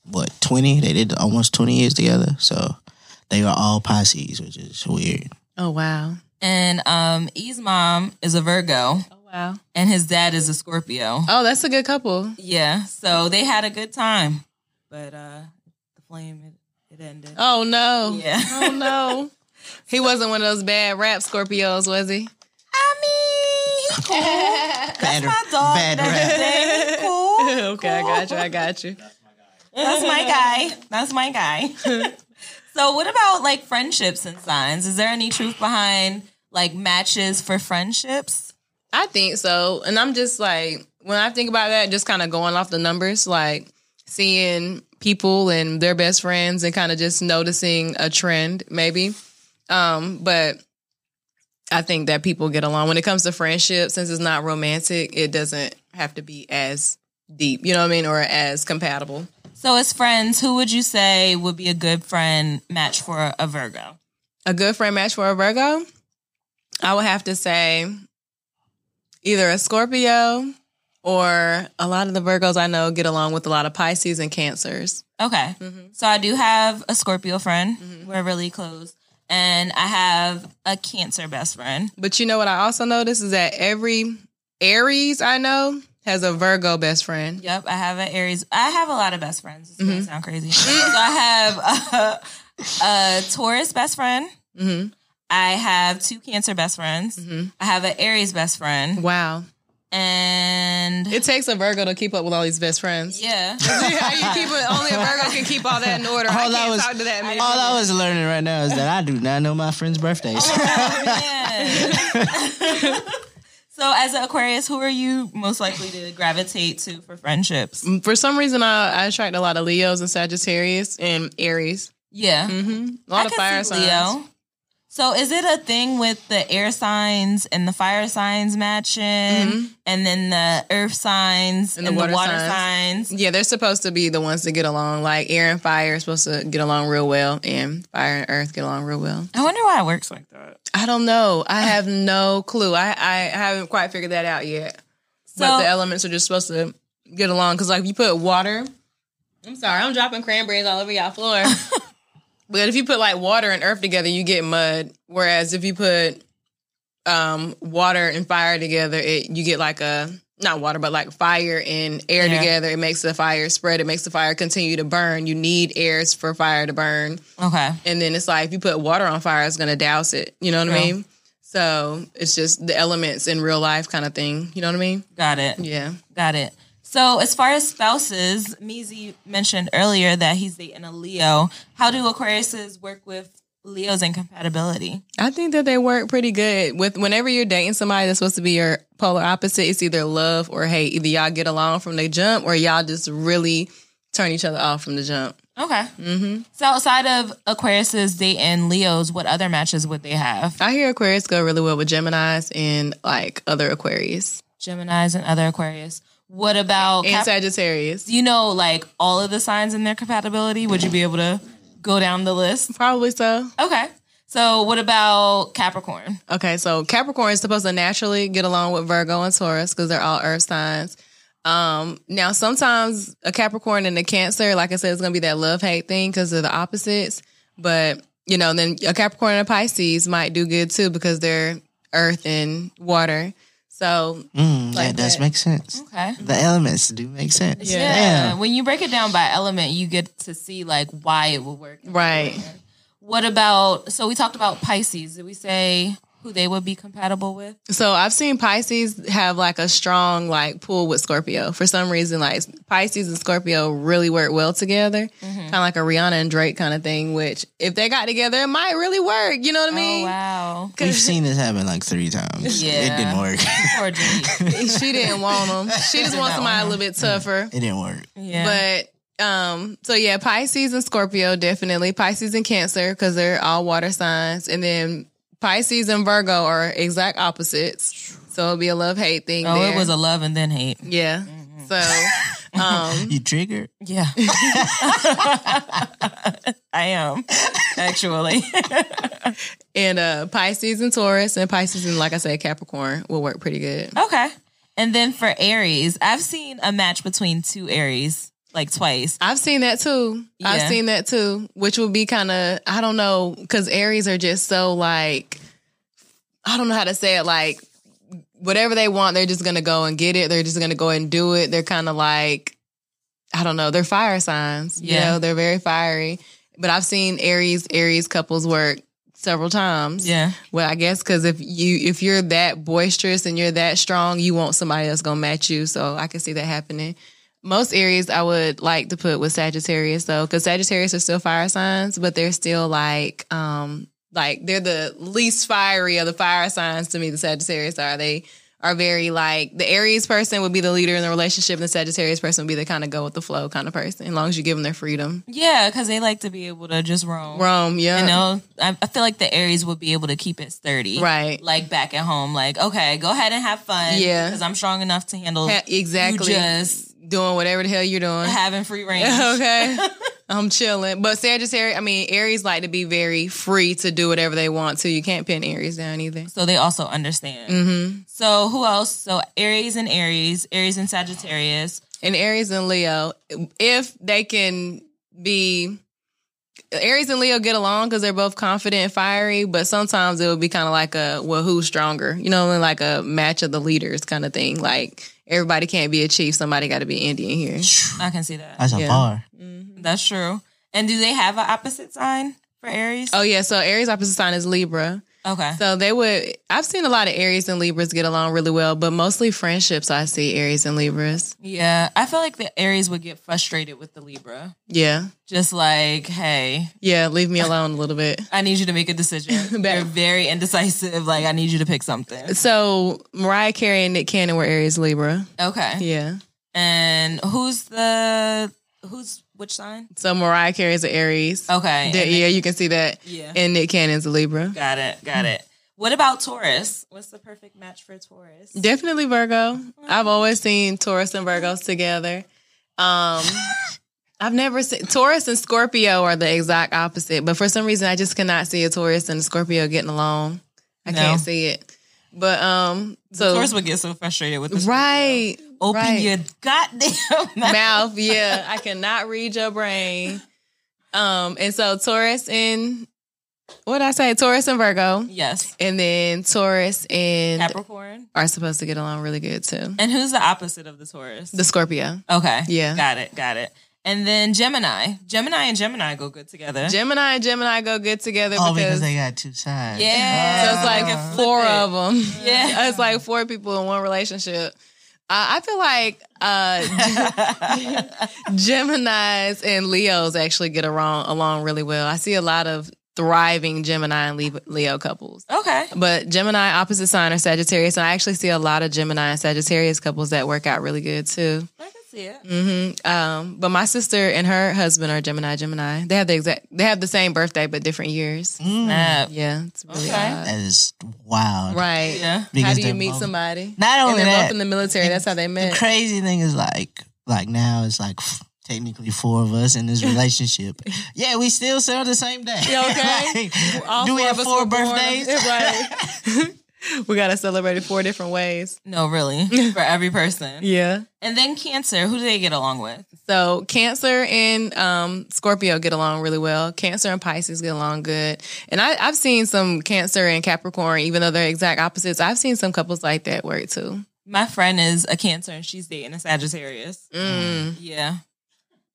what twenty? They did almost twenty years together. So they are all Pisces, which is weird. Oh wow. And um, E's mom is a Virgo, Oh wow. and his dad is a Scorpio. Oh, that's a good couple. Yeah, so they had a good time, but uh, the flame it, it ended. Oh no. Yeah. Oh no. He wasn't one of those bad rap Scorpios, was he? I mean, he's cool. That's Bad, my dog. bad rap. everything. He's cool. okay, I got you. I got you. That's my guy. That's my guy. That's my guy. so, what about like friendships and signs? Is there any truth behind like matches for friendships? I think so. And I'm just like, when I think about that, just kind of going off the numbers, like seeing people and their best friends and kind of just noticing a trend, maybe. Um, but I think that people get along. When it comes to friendship, since it's not romantic, it doesn't have to be as deep, you know what I mean, or as compatible. So, as friends, who would you say would be a good friend match for a Virgo? A good friend match for a Virgo, I would have to say either a Scorpio or a lot of the Virgos I know get along with a lot of Pisces and Cancers. Okay. Mm-hmm. So, I do have a Scorpio friend. We're really close. And I have a Cancer best friend. But you know what I also noticed is that every Aries I know has a Virgo best friend. Yep, I have an Aries. I have a lot of best friends. It's Mm-hmm. gonna sound crazy. so I have a, a Taurus best friend. Mhm. I have two Cancer best friends. Mm-hmm. I have an Aries best friend, Wow. And It takes a Virgo to keep up with all these best friends. yeah, How you keep it? Only a Virgo can keep all that in order. I All can't I was- talk to that many. All I was learning right now is that I do not know my friends' birthdays. Oh, so as an Aquarius, who are you most likely to gravitate to for friendships? For some reason, I, I attract a lot of Leos and Sagittarius and Aries. Yeah, hmm A lot I of fire see signs. So is it a thing with the air signs and the fire signs matching, and then the earth signs Mm-hmm. And and, the the water water, signs. signs? Yeah, they're supposed to be the ones that get along. Like air and fire are supposed to get along real well, and fire and earth get along real well. I wonder why it works like that. I don't know. I have no clue. I, I haven't quite figured that out yet. but the elements are just supposed to get along. Because like if you put water, I'm sorry, I'm dropping cranberries all over y'all floor. but if you put like water and earth together, you get mud. Whereas if you put um, water and fire together, it you get like a not water, but like fire and air Yeah. together. It makes the fire spread. It makes the fire continue to burn. You need airs for fire to burn. Okay. And then it's like if you put water on fire, it's gonna douse it. You know what I mean? So it's just the elements in real life kind of thing. You know what I mean? Got it. Yeah. Got it. So as far as spouses, Meezy mentioned earlier that he's dating a Leo. How do Aquariuses work with Leos and compatibility? I think that they work pretty good with whenever you're dating somebody that's supposed to be your polar opposite, it's either love or hate. Either y'all get along from the jump or y'all just really turn each other off from the jump. Okay. Mm-hmm. So outside of Aquariuses dating Leos, what other matches would they have? I hear Aquarius go really well with Geminis and like other Aquarius Geminis and other Aquarius. What about and Sagittarius. you know like all of the signs and their compatibility? Would you be able to go down the list? Probably so. Okay. So what about Capricorn? Okay, so Capricorn is supposed to naturally get along with Virgo and Taurus because they're all earth signs. Um, now sometimes a Capricorn and a Cancer, like I said, it's gonna be that love hate thing because they're the opposites. But you know, then a Capricorn and a Pisces might do good too because they're earth and water. So Mm, Like that does that. make sense. Okay. The elements do make sense. Yeah. Yeah. When you break it down by element, you get to see like why it will work. right. What about so we talked about Pisces. Did we say who they would be compatible with? So I've seen Pisces have like a strong like pull with Scorpio. For some reason, like Pisces and Scorpio really work well together. Mm-hmm. Kind of like a Rihanna and Drake kind of thing, which if they got together, it might really work. You know what I mean? Oh mean? wow. We've seen this happen like three times. Yeah. It didn't work. Poor she didn't want them. She just wants somebody a little bit tougher. it didn't work. Yeah. But um, so yeah, Pisces and Scorpio definitely. Pisces and Cancer because they're all water signs, and then Pisces and Virgo are exact opposites. So it'll be a love hate thing. oh, there. it was a love and then hate. yeah. Mm-hmm. So um, You triggered? Yeah. I am actually. and uh, Pisces and Taurus and Pisces and like I said, Capricorn will work pretty good. okay. And then for Aries, I've seen a match between two Aries like twice. I've seen that too. Yeah. I've seen that too, which would be kind of I don't know because Aries are just so like I don't know how to say it like whatever they want they're just gonna go and get it. They're just gonna go and do it. They're kind of like I don't know. They're fire signs. You Yeah. know, they're very fiery. But I've seen Aries Aries couples work several times. Yeah. Well, I guess because if you if you're that boisterous and you're that strong, you want somebody that's gonna match you. So I can see that happening. Most areas I would like to put with Sagittarius though, because Sagittarius are still fire signs, but they're still like um like they're the least fiery of the fire signs to me. The Sagittarius are they are very like the Aries person would be the leader in the relationship, and the Sagittarius person would be the kind of go with the flow kind of person. As long as you give them their freedom. Yeah, because they like to be able to just roam. Rome, yeah, You know, I, I feel like the Aries would be able to keep it sturdy. Right. Like back at home, like, okay, go ahead and have fun. Yeah. Because I'm strong enough to handle Ha- exactly. just doing whatever the hell you're doing. having free range. okay. I'm chilling. But Sagittarius, I mean, Aries like to be very free to do whatever they want to. You can't pin Aries down either. So they also understand. Mm-hmm. So who else? So Aries and Aries, Aries and Sagittarius. And Aries and Leo, if they can be. Aries and Leo get along because they're both confident and fiery, but sometimes it would be kind of like a well, who's stronger? You know, like a match of the leaders kind of thing. Like everybody can't be a chief; somebody got to be Indian here. I can see that. That's a Yeah. bar. Mm-hmm. That's true. And do they have an opposite sign for Aries? Oh yeah, so Aries opposite sign is Libra. Okay. So they would. I've seen a lot of Aries and Libras get along really well, but mostly friendships. I see Aries and Libras. yeah. I feel like the Aries would get frustrated with the Libra. Yeah, Just like, hey, yeah. Leave me alone a little bit. I need you to make a decision. You're very indecisive. Like, I need you to pick something. So Mariah Carey and Nick Cannon were Aries Libra. Okay. Yeah. And who's the who's which sign? So Mariah Carey's an Aries. Okay. Da- and yeah, you can see that. Yeah. And Nick Cannon's a Libra. Got it. Got it. What about Taurus? What's the perfect match for Taurus? Definitely Virgo. I've always seen Taurus and Virgos together. Um, I've never seen Taurus and Scorpio are the exact opposite, but for some reason I just cannot see a Taurus and a Scorpio getting along. I No. can't see it. But um, so Taurus would get so frustrated with this. right, Open right. your goddamn mouth. mouth. Yeah, I cannot read your brain. Um, and so Taurus and what did I say? Taurus and Virgo, Yes. and then Taurus and Capricorn. are supposed to get along really good too. And who's the opposite of the Taurus? The Scorpio. okay. Yeah. Got it. Got it. And then Gemini. Gemini and Gemini go good together. Gemini and Gemini go good together Oh, because because, they got two sides. Yeah. so it's like four it. of them. Yeah. it's like four people in one relationship. Uh, I feel like uh, Gemini's and Leos actually get along along really well. I see a lot of thriving Gemini and Leo couples. okay. But Gemini opposite sign are Sagittarius, and I actually see a lot of Gemini and Sagittarius couples that work out really good too. I can see it. hmm Um, but my sister and her husband are Gemini. Gemini. They have the exact. They have the same birthday, but different years. Mm, Yeah, it's really Okay. odd. that is wild. Right. Yeah. How do you meet both- somebody? Not And only they're that, both in the military. That's how they met. the met. crazy thing is like, like now it's like technically four of us in this relationship. yeah, we still sell the same day. Yeah, okay. Like, do we have of four were born- birthdays? Right. we gotta celebrate it four different ways. No, really, for every person. Yeah. And then Cancer, who do they get along with? So Cancer and um, Scorpio get along really well. Cancer and Pisces get along good. And I, I've seen some Cancer and Capricorn, even though they're exact opposites. I've seen some couples like that work too. My friend is a Cancer and she's dating a Sagittarius. Mm. Yeah,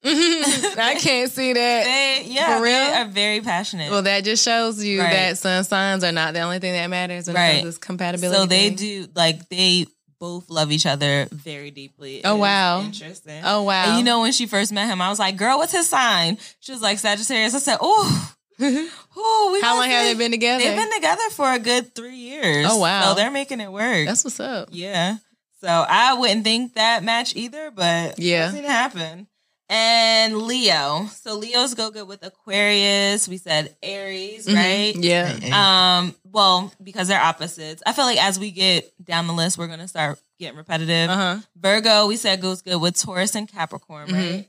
I can't see that. they yeah For real? they are very passionate. Well, that just shows you Right. that sun signs are not the only thing that matters when it Right. comes to compatibility. so they thing. do like they both love each other very deeply. Oh, wow. interesting. Oh wow! And you know when she first met him, I was like, "Girl, what's his sign?" She was like Sagittarius. I said, "Oh, oh, we how long have they been together? They've been together for a good three years. Oh, wow. So they're making it work. That's what's up. yeah. So I wouldn't think that match either, but Yeah. It happen. And Leo. So Leos go good with Aquarius. We said Aries, Mhm. right? Yeah. Hey, hey. Um, well, because they're opposites. I feel like as we get down the list, we're gonna start getting repetitive. Uh huh. Virgo, we said goes good with Taurus and Capricorn, Mhm. right?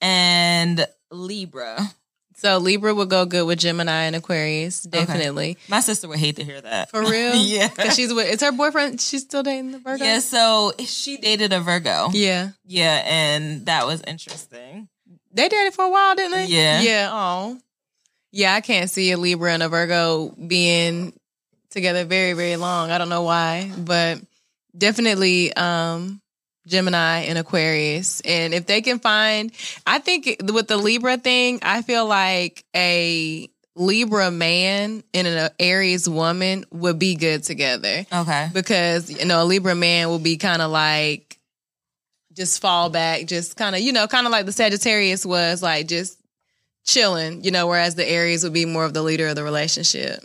And Libra. So Libra would go good with Gemini and Aquarius, definitely. My sister would hate to hear that. For real? yeah. Because she's with, is her boyfriend, she's still dating the Virgo? Yeah, so she dated a Virgo. Yeah. Yeah, and that was interesting. They dated for a while, didn't they? Yeah. Yeah. Oh. Yeah, I can't see a Libra and a Virgo being together very, very long. I don't know why, but definitely um Gemini and Aquarius. And if they can find, I think with the Libra thing, I feel like a Libra man and an Aries woman would be good together Okay. because you know a Libra man will be kind of like just fall back, just kind of you know, kind of like the Sagittarius was like just chilling, you know, whereas the Aries would be more of the leader of the relationship.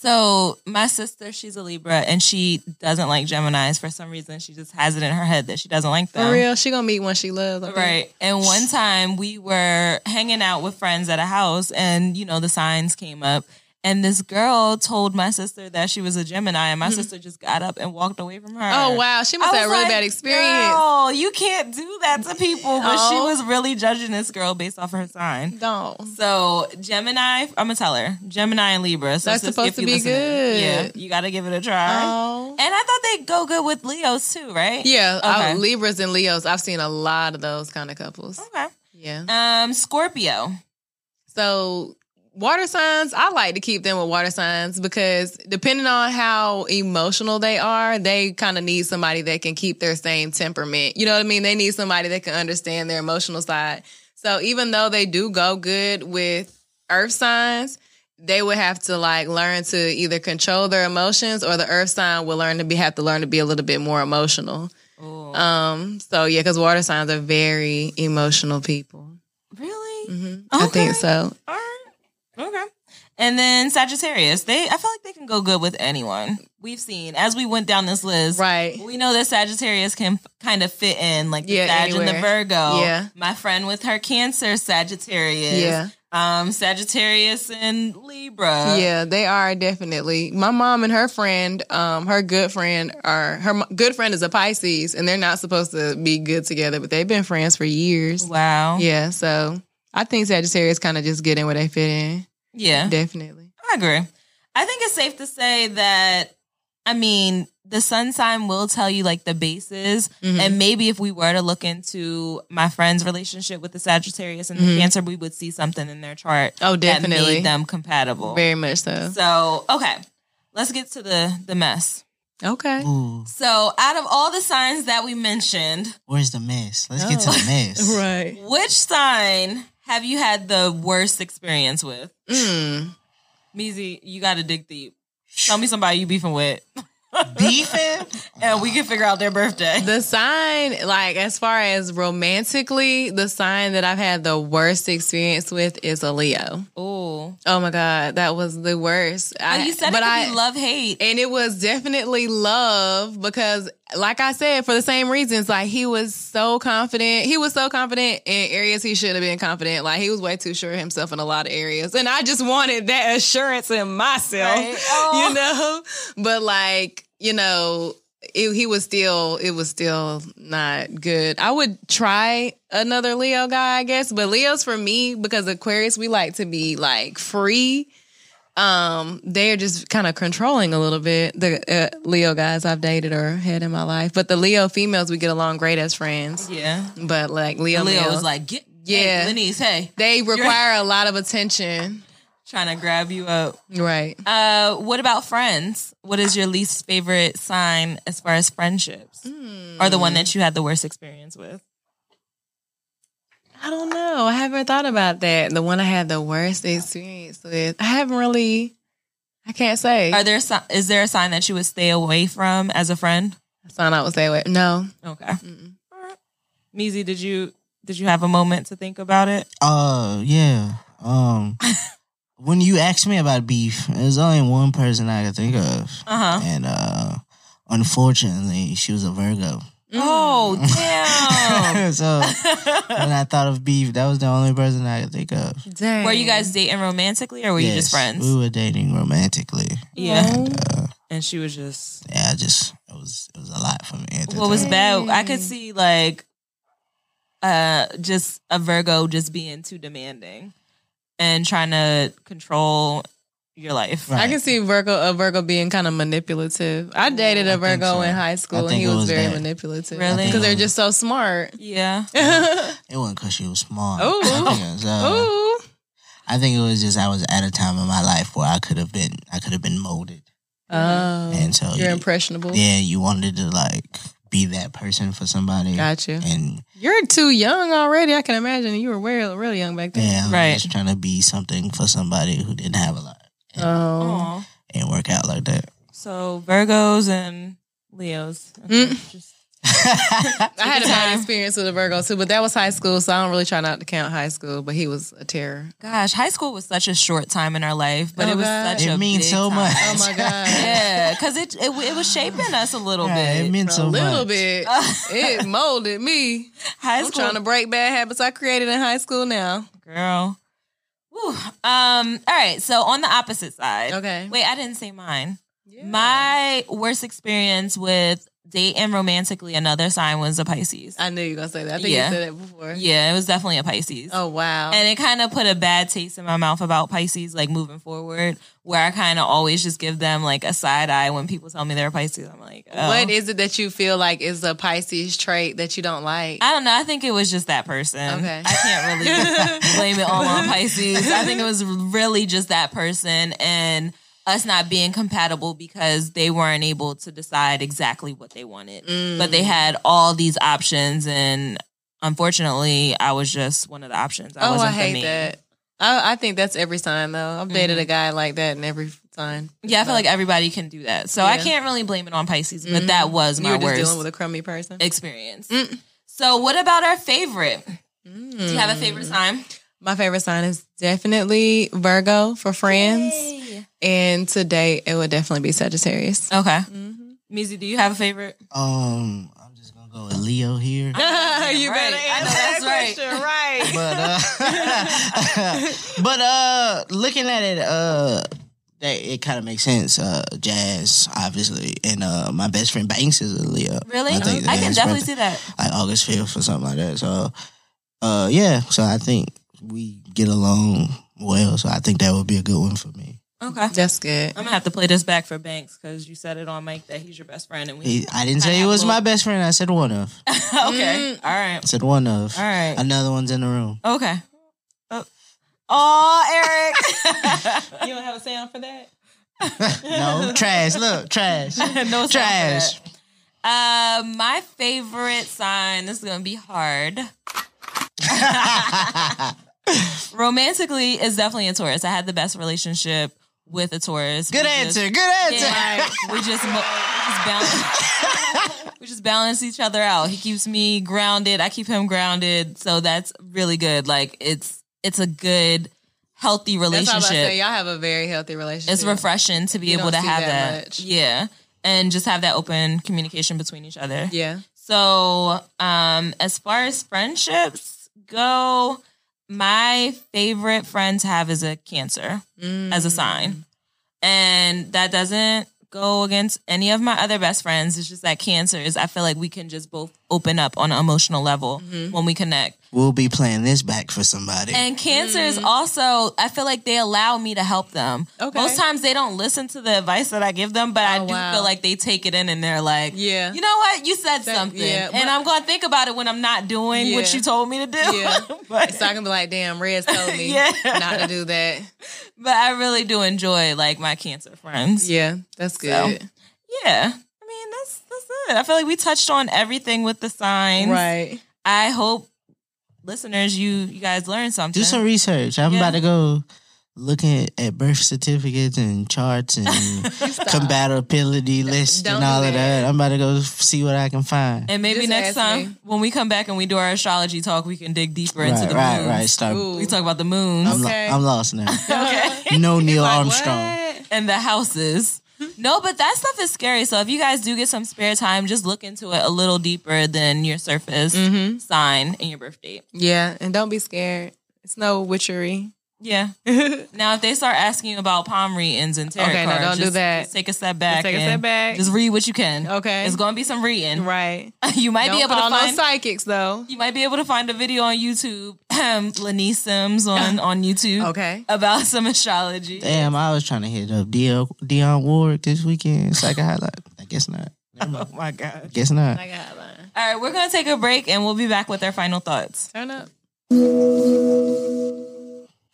So my sister, she's a Libra, and she doesn't like Gemini's for some reason. She just has it in her head that she doesn't like them. For real, she gonna meet one she loves, I think. Right. And one time we were hanging out with friends at a house and, you know, the signs came up. And this girl told my sister that she was a Gemini, and my sister just got up and walked away from her. Mm-hmm. Oh wow, she must have a really like, bad experience. Girl, you can't do that to people. But she Oh. was really judging this girl based off of her sign. No, So Gemini, I'm gonna tell her Gemini and Libra. So That's supposed to be good. Yeah, you got to give it a try. oh. And I thought they'd go good with Leos too, right? Yeah, Okay. uh, Libras and Leos. I've seen a lot of those kind of couples. Okay. Yeah. Um, Scorpio. So water signs, I like to keep them with water signs because depending on how emotional they are, they kind of need somebody that can keep their same temperament. You know what I mean? They need somebody that can understand their emotional side. So even though they do go good with earth signs, they would have to like learn to either control their emotions or the earth sign will learn to be have to learn to be a little bit more emotional. Ooh. Um so yeah, cuz water signs are very emotional people. really? hmm I think so. All right. Okay. And then Sagittarius. They I feel like they can go good with anyone. We've seen as we went down this list. Right. We know that Sagittarius can kind of fit in like the Yeah, Sag and the. Virgo. Yeah. My friend with her Cancer Sagittarius. Yeah. Um, Sagittarius and Libra. yeah, they are definitely. My mom and her friend, um, her good friend, are her good friend is a Pisces, and they're not supposed to be good together, but they've been friends for years. Wow. Yeah, so I think Sagittarius kind of just get in where they fit in. Yeah. Definitely. I agree. I think it's safe to say that, I mean, the sun sign will tell you like the bases. Mhm. And maybe if we were to look into my friend's relationship with the Sagittarius and the Mhm. Cancer, we would see something in their chart Oh, that definitely. made them compatible. Very much so. so, okay, let's get to the the mess. Okay. Ooh, So, out of all the signs that we mentioned, where's the mess? Let's get Oh. to the mess. Right. which sign have you had the worst experience with? Mm. Meezy, you got to dig deep. Tell me somebody you beefing with. Beefing? and we can figure out their birthday. The sign, like as far as romantically, the sign that I've had the worst experience with is a Leo. Oh, Oh my god, that was the worst. well, you said it but could I, be love hate. and it was definitely love because like i said for the same reasons like he was so confident he was so confident in areas he should have been confident. Like he was way too sure of himself in a lot of areas. And i just wanted that assurance in myself Right. Oh. you know? But like you know it, he was still it was still not good. I would try another leo guy i guess. But leo's for me because aquarius we like to be like free um, they're just kind of controlling a little bit. The uh, Leo guys I've dated or had in my life, but the Leo females we get along great as friends. Yeah. But like Leo, Leo males, was like, get, Yeah. hey, Lenise, hey, they require a lot of attention. trying to grab you up. Right. Uh, what about friends? What is your least favorite sign as far as friendships, or the one that you had the worst experience with? I don't know. I haven't thought about that. The one I had the worst experience with. I haven't really. I can't say. Are there si- is there a sign that you would stay away from as a friend? Sign out would say what? No. Okay. Meezy, did you did you have a moment to think about it? Uh, yeah. Um, when you asked me about beef, there's only one person I could think of, Uh huh. and uh, unfortunately, she was a Virgo. Oh damn! so when I thought of beef, that was the only person I could think of. Dang. were you guys dating romantically, or were you just Yes, friends? We were dating romantically. Yeah. Uh, And she was just yeah, I just it was it was a lot for me. At the what was time. bad. I could see like uh just a Virgo just being too demanding and trying to control your life. Right. I can see Virgo a Virgo being kind of manipulative. I dated a I Virgo so. in high school, and he was, was very that. manipulative. Really? Because they're just so smart. Yeah. It wasn't because she was smart. Ooh. I think it was, uh, Ooh. I think it was just I was at a time in my life where I could have been I could have been molded, Oh. and so You're you- impressionable. yeah, you wanted to like be that person for somebody. Gotcha. And You're too young already. I can imagine you were really, really young back then. yeah, I was Right. just trying to be something for somebody who didn't have a lot. And Oh. Aw. it didn't work out like that. So Virgos and Leos. Okay, Mm. just- I had a bad experience with a Virgo too, but that was high school, so I don't really try not to count high school. But he was a terror. gosh, high school was such a short time in our life, but Oh, it was God. such It a means big so time. much. Oh my god. Yeah, because it, it it was shaping us a little Yeah, bit. it meant A so little much. bit. it molded me. high I'm school, trying to break bad habits I created in high school now. girl. Whew. Um. All right. So on the opposite side. Okay. Wait, I didn't say mine. My worst experience with dating romantically another sign was a Pisces. I knew you were gonna say that. I think Yeah. you said that before. Yeah, it was definitely a Pisces. Oh wow. And it kind of put a bad taste in my mouth about Pisces, like moving forward, where I kind of always just give them like a side eye when people tell me they're Pisces. I'm like, oh. What is it that you feel like is a Pisces trait that you don't like? I don't know. I think it was just that person. Okay. I can't really blame it all on Pisces. I think it was really just that person and us not being compatible because they weren't able to decide exactly what they wanted. But they mm. had all these options and unfortunately I was just one of the options. I oh, I hate that. I, I think that's every sign though. I've dated mm-hmm. a guy like that in every sign. Yeah, I feel like everybody can do that. So I can't really blame it on Pisces, but that mm-hmm. was You my were just worst dealing with a crummy person. experience. Mm. So what about our favorite? Do you have a favorite mm. sign? My favorite sign is definitely Virgo for friends, and today it would definitely be Sagittarius. Okay. Meezy, do you have a favorite? Um, I'm just gonna go with Leo here. you right. I know that's right. right? but uh, but uh, looking at it, uh, that it kind of makes sense. Uh, jazz, obviously, and uh, my best friend Banks is a Leo. Really? I, think can definitely birthday- see that. like August fifth or something like that. So, uh, yeah. So I think we get along well. So I think that would be a good one for me. Okay. That's good. I'm gonna have to play this back for Banks because you said it on mic that he's your best friend, and we. He- I didn't say he was my best friend. I said one of. okay. All right. I said one of. All right. Another one's in the room. Okay. Oh, Aw, Eric. you don't have a sound for that? No trash. Look, trash. no Trash. that. Uh, my favorite sign. This is gonna be hard. Romantically, is definitely a Taurus. I had the best relationship with a Taurus. Good We answer. just- Good answer. Yeah, we just we just balance. we just balance each other out. He keeps me grounded. I keep him grounded. So that's really good. Like it's it's a good, healthy That's what I was relationship. say. Y'all have a very healthy relationship. It's refreshing to be You able don't to see have that that. much. Yeah. And just have that open communication between each other. Yeah. So, um, as far as friendships go, my favorite friends have is a cancer as a sign. And that doesn't go against any of my other best friends. It's just that cancer is I feel like we can just both open up on an emotional level Mm-hmm. when we connect. We'll be playing this back for somebody. And cancer is mm. also, I feel like they allow me to help them. Okay. Most times they don't listen to the advice that I give them, but oh, I Oh, do wow. feel like they take it in and they're like, Yeah. you know what? You said something. yeah, but- and I'm going to think about it when I'm not doing what Yeah. you told me to do. Yeah. but, So I can be like, damn, Rez told me Yeah. not to do that. but I really do enjoy like my cancer friends. Yeah, that's good. Yeah. I mean, that's that's it. I feel like we touched on everything with the signs. Right. I hope listeners, you you guys learned something. Do some research. I'm Yeah. about to go looking at birth certificates and charts and compatibility lists and all of that. that. I'm about to go see what I can find. and maybe Just next time me. when we come back and we do our astrology talk, we can dig deeper into the right, moons. right. Start. Ooh. We talk about the moons I'm, lo- I'm lost now. okay. No Neil Like, Armstrong. what? and the houses. No, but that stuff is scary. So if you guys do get some spare time, just look into it a little deeper than your surface Mm-hmm. sign and your birth date. Yeah, and don't be scared. It's no witchery. Yeah. now, if they start asking you about palm readings and tarot Okay, now cards, don't do that. Just take a step back. take a step back. Just read what you can. Okay. It's going to be some reading. Right. You might Don't be able to find. no psychics though. you might be able to find a video on YouTube, um, Lanice Sims on on YouTube, Okay. about some astrology. Damn, I was trying to hit up Dion, Dion Ward this weekend. It's like a highlight. I guess not. Never. Oh my god! Guess not. I got line. All right, we're gonna take a break and we'll be back with our final thoughts. Turn up.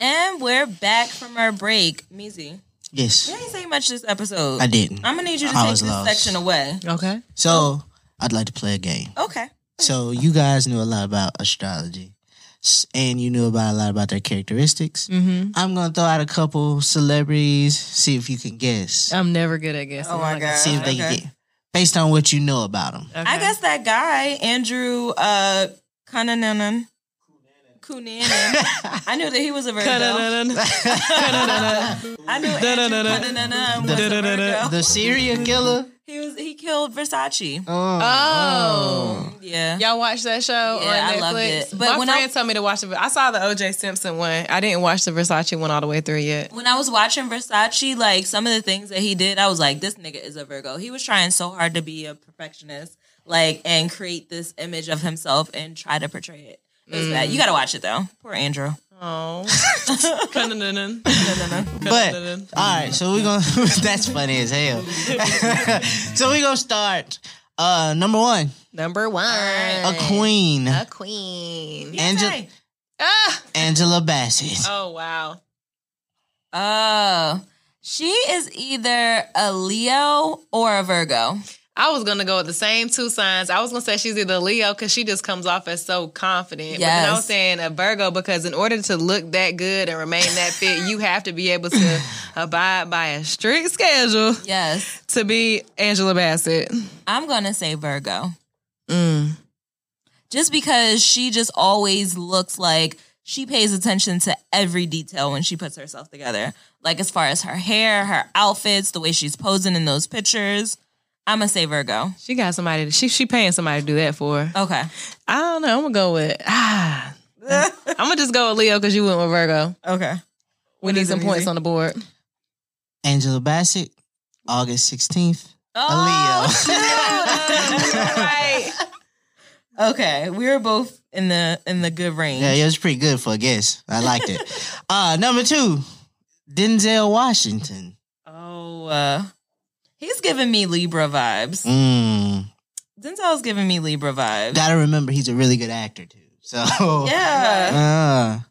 And we're back from our break. Meezy, Yes, you ain't say much this episode. I didn't. I'm gonna need you to I take was this lost. section away. Okay. So I'd like to play a game. Okay. So you guys knew a lot about astrology, S- and you knew about a lot about their characteristics. Mm-hmm. I'm gonna throw out a couple celebrities, see if you can guess. I'm never good at guessing. Oh my God. see if they okay. can get based on what you know about them. Okay. I guess that guy, Andrew uh Cunanan. Cunanan. I knew that he was a Virgo. I knew Andrew Cunanan was a Virgo. The serial killer. He was he killed Versace. Oh, Oh. oh. Yeah. Y'all watch that show Yeah, on I Netflix? loved it. But My when I- told me to watch it. I saw the OJ Simpson one. I didn't watch the Versace one all the way through yet. when I was watching Versace, like some of the things that he did, I was like, this nigga is a Virgo. He was trying so hard to be a perfectionist, like, and create this image of himself and try to portray it. It was bad. You gotta watch it though. Poor Andrew. Oh. But all right, so we're gonna. that's funny as hell. so we're gonna start. Uh, number one, Number one. a queen, A queen. Angela, Hey. Ah! Angela Bassett. Oh, wow. Oh, she is either a Leo or a Virgo. I was gonna go with the same two signs. I was gonna say she's either Leo because she just comes off as so confident. But then I was saying a Virgo because in order to look that good and remain that fit, you have to be able to abide by a strict schedule Yes, to be Angela Bassett. I'm gonna say Virgo. Mm. just because she just always looks like she pays attention to every detail when she puts herself together. Like as far as her hair, her outfits, the way she's posing in those pictures. I'm gonna say Virgo. She got somebody. She she paying somebody to do that for. her. Okay. I don't know. I'm gonna go with ah. I'm gonna just go with Leo because you went with Virgo. Okay. We need some points Meezy? on the board. Angela Bassett, August sixteenth. Oh, Leo. right. Okay. We were both in the in the good range. Yeah, it was pretty good for a guess. I liked it. uh, number two, Denzel Washington. Oh, uh, he's giving me Libra vibes. Mm. Denzel's giving me Libra vibes. Gotta remember, he's a really good actor too. So yeah. Uh,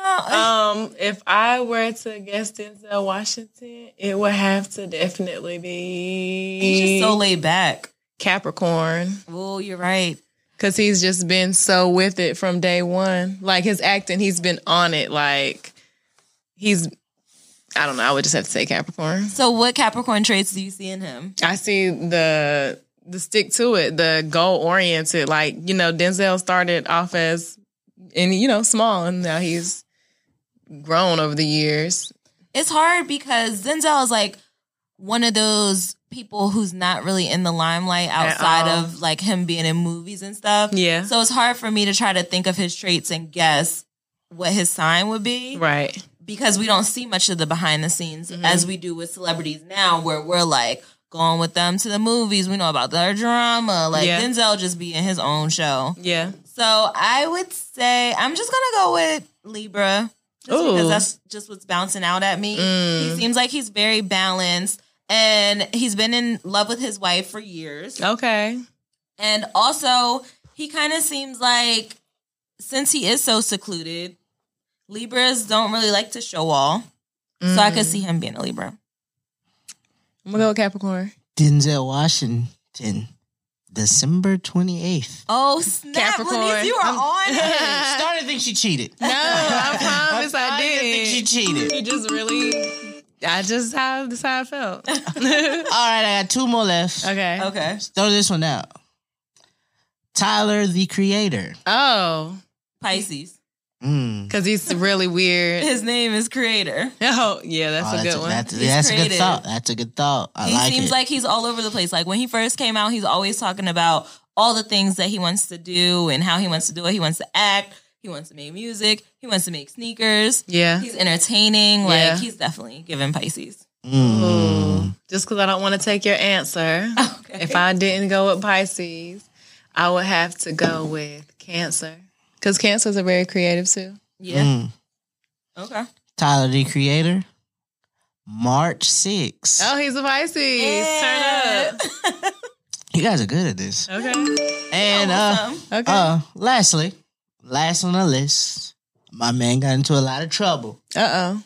Oh, Um, if I were to guess Denzel Washington, it would have to definitely be he's just so laid back. Capricorn Oh, you're right. because he's just been so with it from day one. Like his acting, he's been on it. Like he's, I don't know. I would just have to say Capricorn. So, what Capricorn traits do you see in him? I see the the stick to it, the goal oriented. Like you know, Denzel started off as and you know small, and now he's grown over the years. It's hard because Denzel is like one of those people who's not really in the limelight outside of like him being in movies and stuff. Yeah. So it's hard for me to try to think of his traits and guess what his sign would be Right. Because we don't see much of the behind the scenes Mm-hmm. as we do with celebrities now where we're like going with them to the movies. We know about their drama. Like Yeah. Denzel just be in his own show. Yeah. So I would say I'm just gonna go with Libra. Just Ooh. because that's just what's bouncing out at me. He seems like he's very balanced and he's been in love with his wife for years. Okay. And also, he kind of seems like since he is so secluded, Libras don't really like to show all. So I could mm. see him being a Libra. I'm gonna go with Capricorn. Denzel Washington, December 28th. Oh, snap. Capricorn. Lenise, you are on it. Started to think she cheated. No, I promise I didn't think she cheated. You just really. I just how this how I felt. All right, I got two more left. Okay. Okay. Let's Throw this one out. Tyler, the creator. Oh, Pisces. Mm. because he's really weird. His name is Creator. Oh, yeah, that's Oh, a good one. That's, He's that's a good thought. That's a good thought. I he like seems it. like he's all over the place. Like when he first came out, he's always talking about all the things that he wants to do and how he wants to do it. He wants to act. He wants to make music. He wants to make sneakers. yeah. He's entertaining. Like Yeah. he's definitely giving Pisces. Mm. Just because I don't want to take your answer. Okay. If I didn't go with Pisces, I would have to go with Cancer. Because Cancers are very creative too. yeah. Mm. Okay. Tyler, the creator. March 6th. Oh, he's a Pisces. Turn up. You guys are good at this. Okay. And uh, Okay. uh, lastly, last on the list, my man got into a lot of trouble. Uh oh.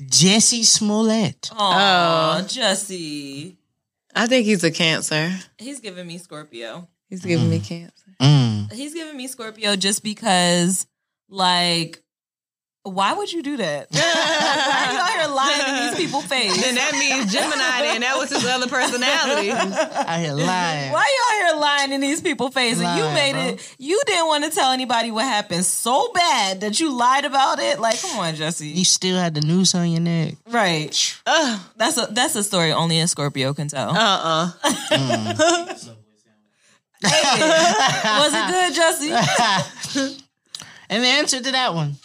Jesse Smollett. Aw, Oh. Jesse. I think he's a Cancer. He's giving me Scorpio. He's giving me Cancer. Mm. He's giving me Scorpio just because, like, why would you do that? why are you out here lying in these people's face? Then that means Gemini. and that was his other personality. I hear lying. Why are you out here lying in these people's face? And you made bro. it. You didn't want to tell anybody what happened so bad that you lied about it. Like, come on, Jesse. You still had the noose on your neck. Right. Uh That's a that's a story only a Scorpio can tell. Uh uh. Was it good, Jesse? and the answer to that one,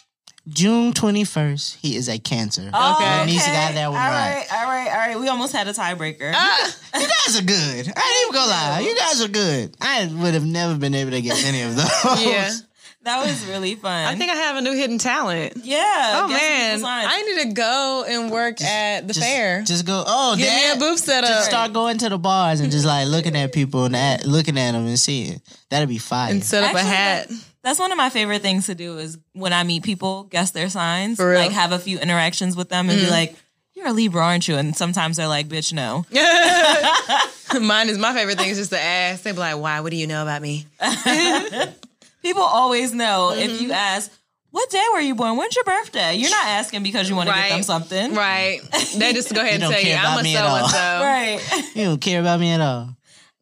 June 21st, he is a cancer. Oh, Denise got that one all right. right. All right, all right. We almost had a tiebreaker. Uh, you guys are good. I ain't even gonna lie. You guys are good. I would have never been able to get any of those. Yeah. That was really fun. I think I have a new hidden talent. yeah. Oh man. I need to go and work at the Just, fair. Just go. Oh, Get that, me a booth set Just start going to the bars and just like looking at people and at, looking at them and seeing. That'd be fire. and set up Actually, a hat. That's one of my favorite things to do is when I meet people, guess their signs, For real? like have a few interactions with them and Mm-hmm. be like, "You're a Libra, aren't you?" And sometimes they're like, "Bitch, no." Mine is my favorite thing is just to ask. They be like, "Why? What do you know about me?" People always know if Mm-hmm. you ask, "What day were you born? When's your birthday?" You're not asking because you want to Right. get them something, Right? They just go ahead and don't tell you, "I'm a me so at all." and so." Right. you don't care about me at all.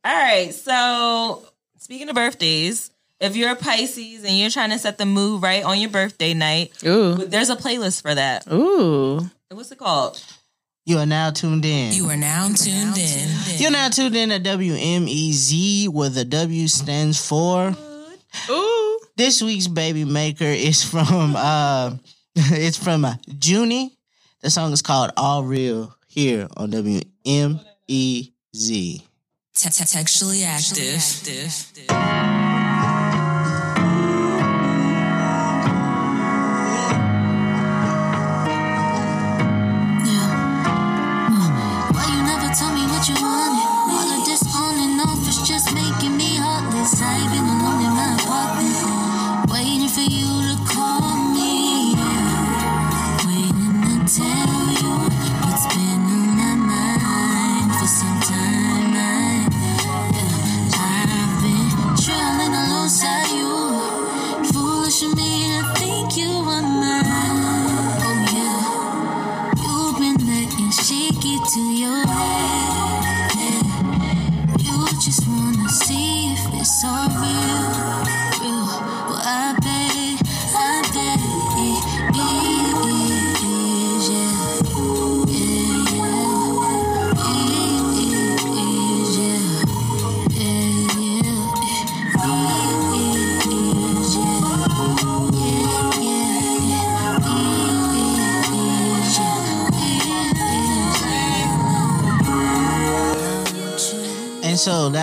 All right. So, speaking of birthdays, if you're a Pisces and you're trying to set the mood right on your birthday night, Ooh, there's a playlist for that. ooh. What's it called? You are now tuned in. You are now tuned in. You're now tuned in to WMEZ, where the W stands for. Ooh. This week's baby maker is from uh it's from uh, Junie. The song is called All Real here on WMEZ. Textually active. Why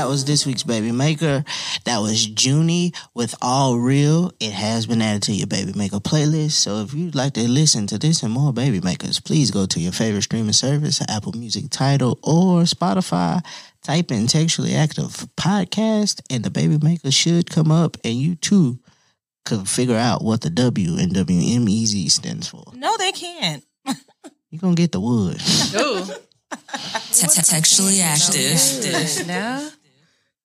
was this week's Baby Maker. That was Junie with All Real. It has been added to your Baby Maker playlist. So if you'd like to listen to this and more Baby Makers, please go to your favorite streaming service, Apple Music Tidal or Spotify. Type in Textually Active Podcast and the Baby Maker should come up and you too could figure out what the W in WMEZ stands for. No, they can't. You're going to get the wood. Ooh. Textually active. now?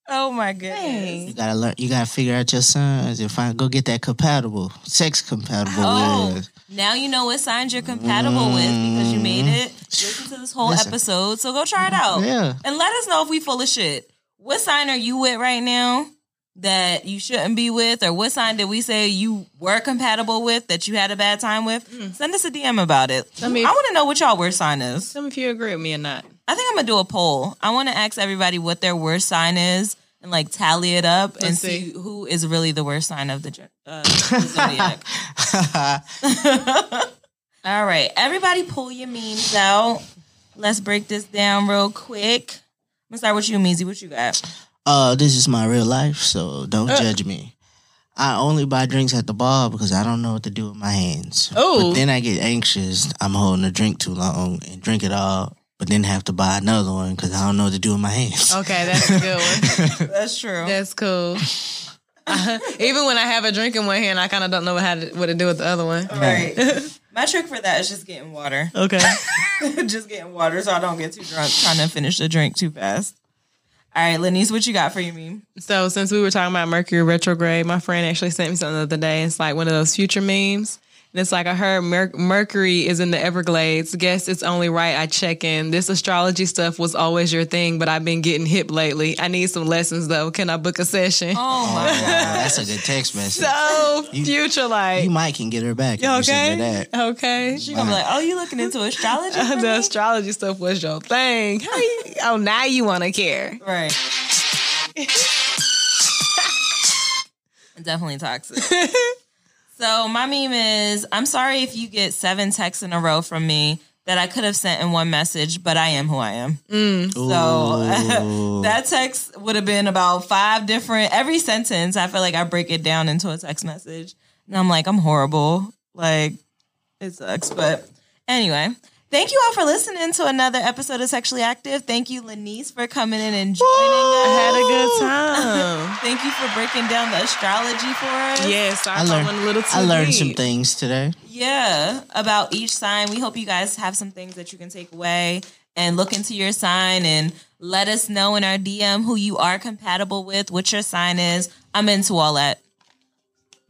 Oh my goodness. You gotta learn. You gotta figure out your signs. and find. Go get that compatible, sex compatible. Oh, with. now you know what signs you're compatible with because you made it. Mm. Listen to this whole Listen. episode, so go try it out. Yeah. And let us know if we full of shit. What sign are you with right now that you shouldn't be with? Or what sign did we say you were compatible with that you had a bad time with? Mm. Send us a DM about it. Me I want to know what y'all worst sign is. Tell me if you agree with me or not. I think I'm gonna do a poll. I want to ask everybody what their worst sign is and like tally it up and Let's see. see. who is really the worst sign of the, gen- uh, the zodiac. All right, everybody, pull your memes out. Let's break this down real quick. I'm gonna start with you, Meezy. What you got? uh, this is my real life, so don't judge me. I only buy drinks at the bar because I don't know what to do with my hands. Oh. But then I get anxious. I'm holding a drink too long and drink it all, but then have to buy another one because I don't know what to do with my hands. Okay, that's a good one. That's true. That's cool. Even when I have a drink in one hand, I kind of don't know how to, what to do with the other one. right. My trick for that is just getting water. Okay. just getting water so I don't get too drunk trying to finish the drink too fast. All right, Lenise, what you got for your meme? So since we were talking about Mercury retrograde, my friend actually sent me something the other day. It's like one of those future memes. And it's like I heard Mer- Mercury is in the Everglades. Guess it's only right I check in. This astrology stuff was always your thing, but I've been getting hip lately. I need some lessons though. Can I book a session? Oh my oh, God. that's a good text message. So You- future like. you might can get her back if You you her okay? that. Okay. She gonna be like, "Oh, you looking into astrology?" for the me?" astrology stuff was your thing. You, oh, now you want to care. Right. Definitely toxic. so my meme is I'm sorry if you get seven texts in a row from me that I could have sent in one message, but I am who I am. Mm. So that text would have been about five different every sentence. I feel like I break it down into a text message. And I'm like, I'm horrible. Like it sucks. But anyway. Thank you all for listening to another episode of Textually Active. Thank you, Lanice, for coming in and joining us. I had a good time. Thank you for breaking down the astrology for us. yes, I I, learned, a little too I learned deep. some things today. Yeah, about each sign. We hope you guys have some things that you can take away and look into your sign and let us know in our DM who you are compatible with, what your sign is. I'm into all that.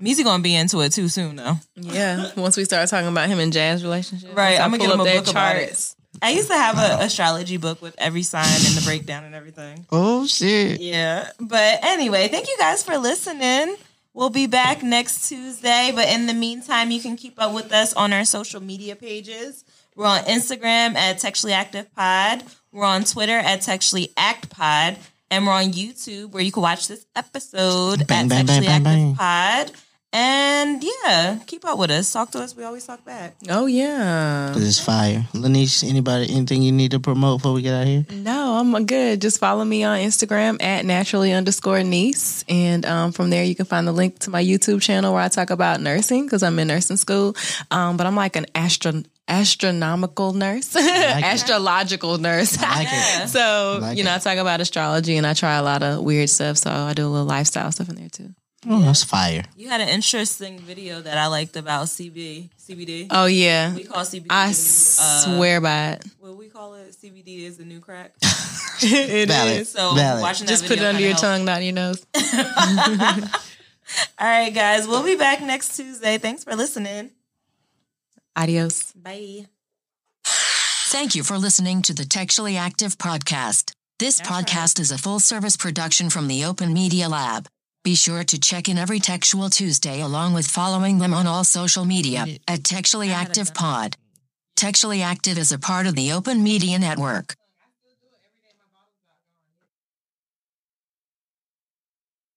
Meezy gonna be into it too soon though. Yeah, once we start talking about him and Jazz relationship, Right, I I'm gonna pull get him a up their book about it. charts. I used to have an astrology book with every sign and the breakdown and everything. Oh shit! Yeah. But anyway, thank you guys for listening. We'll be back next Tuesday. But in the meantime, you can keep up with us on our social media pages. We're on Instagram at Textually Active Pod. We're on Twitter at Textually Act Pod. And we're on YouTube where you can watch this episode Bang, at bang, bang, Textually bang, Active bang. Pod. And yeah, keep up with us. Talk to us. We always talk back. Oh yeah. This is fire. Lanice, anybody, anything you need to promote before we get out of here? No, I'm good. Just follow me on Instagram at naturally underscore niece. And um, from there, you can find the link to my YouTube channel where I talk about nursing because I'm in nursing school. Um, but I'm like an astro- astronomical nurse, it. astrological nurse. Like it. so, like you know, it. I talk about astrology and I try a lot of weird stuff. So I do a little lifestyle stuff in there too. Oh, that's fire. You had an interesting video that I liked about CB, CBD. Oh, yeah. we call CBD. I new, uh, swear by it. what we call it, CBD is the new crack. It Valid. is. So Valid. watching that Just put it under your helped. tongue, not your nose. All right, guys, we'll be back next Tuesday. Thanks for listening. Adios. Bye. Thank you for listening to the Textually Active podcast. This podcast is a full service production from the Open Media Lab. Be sure to check in every Textual Tuesday along with following them on all social media at Textually Active Pod. Textually Active is a part of the Open Media Network.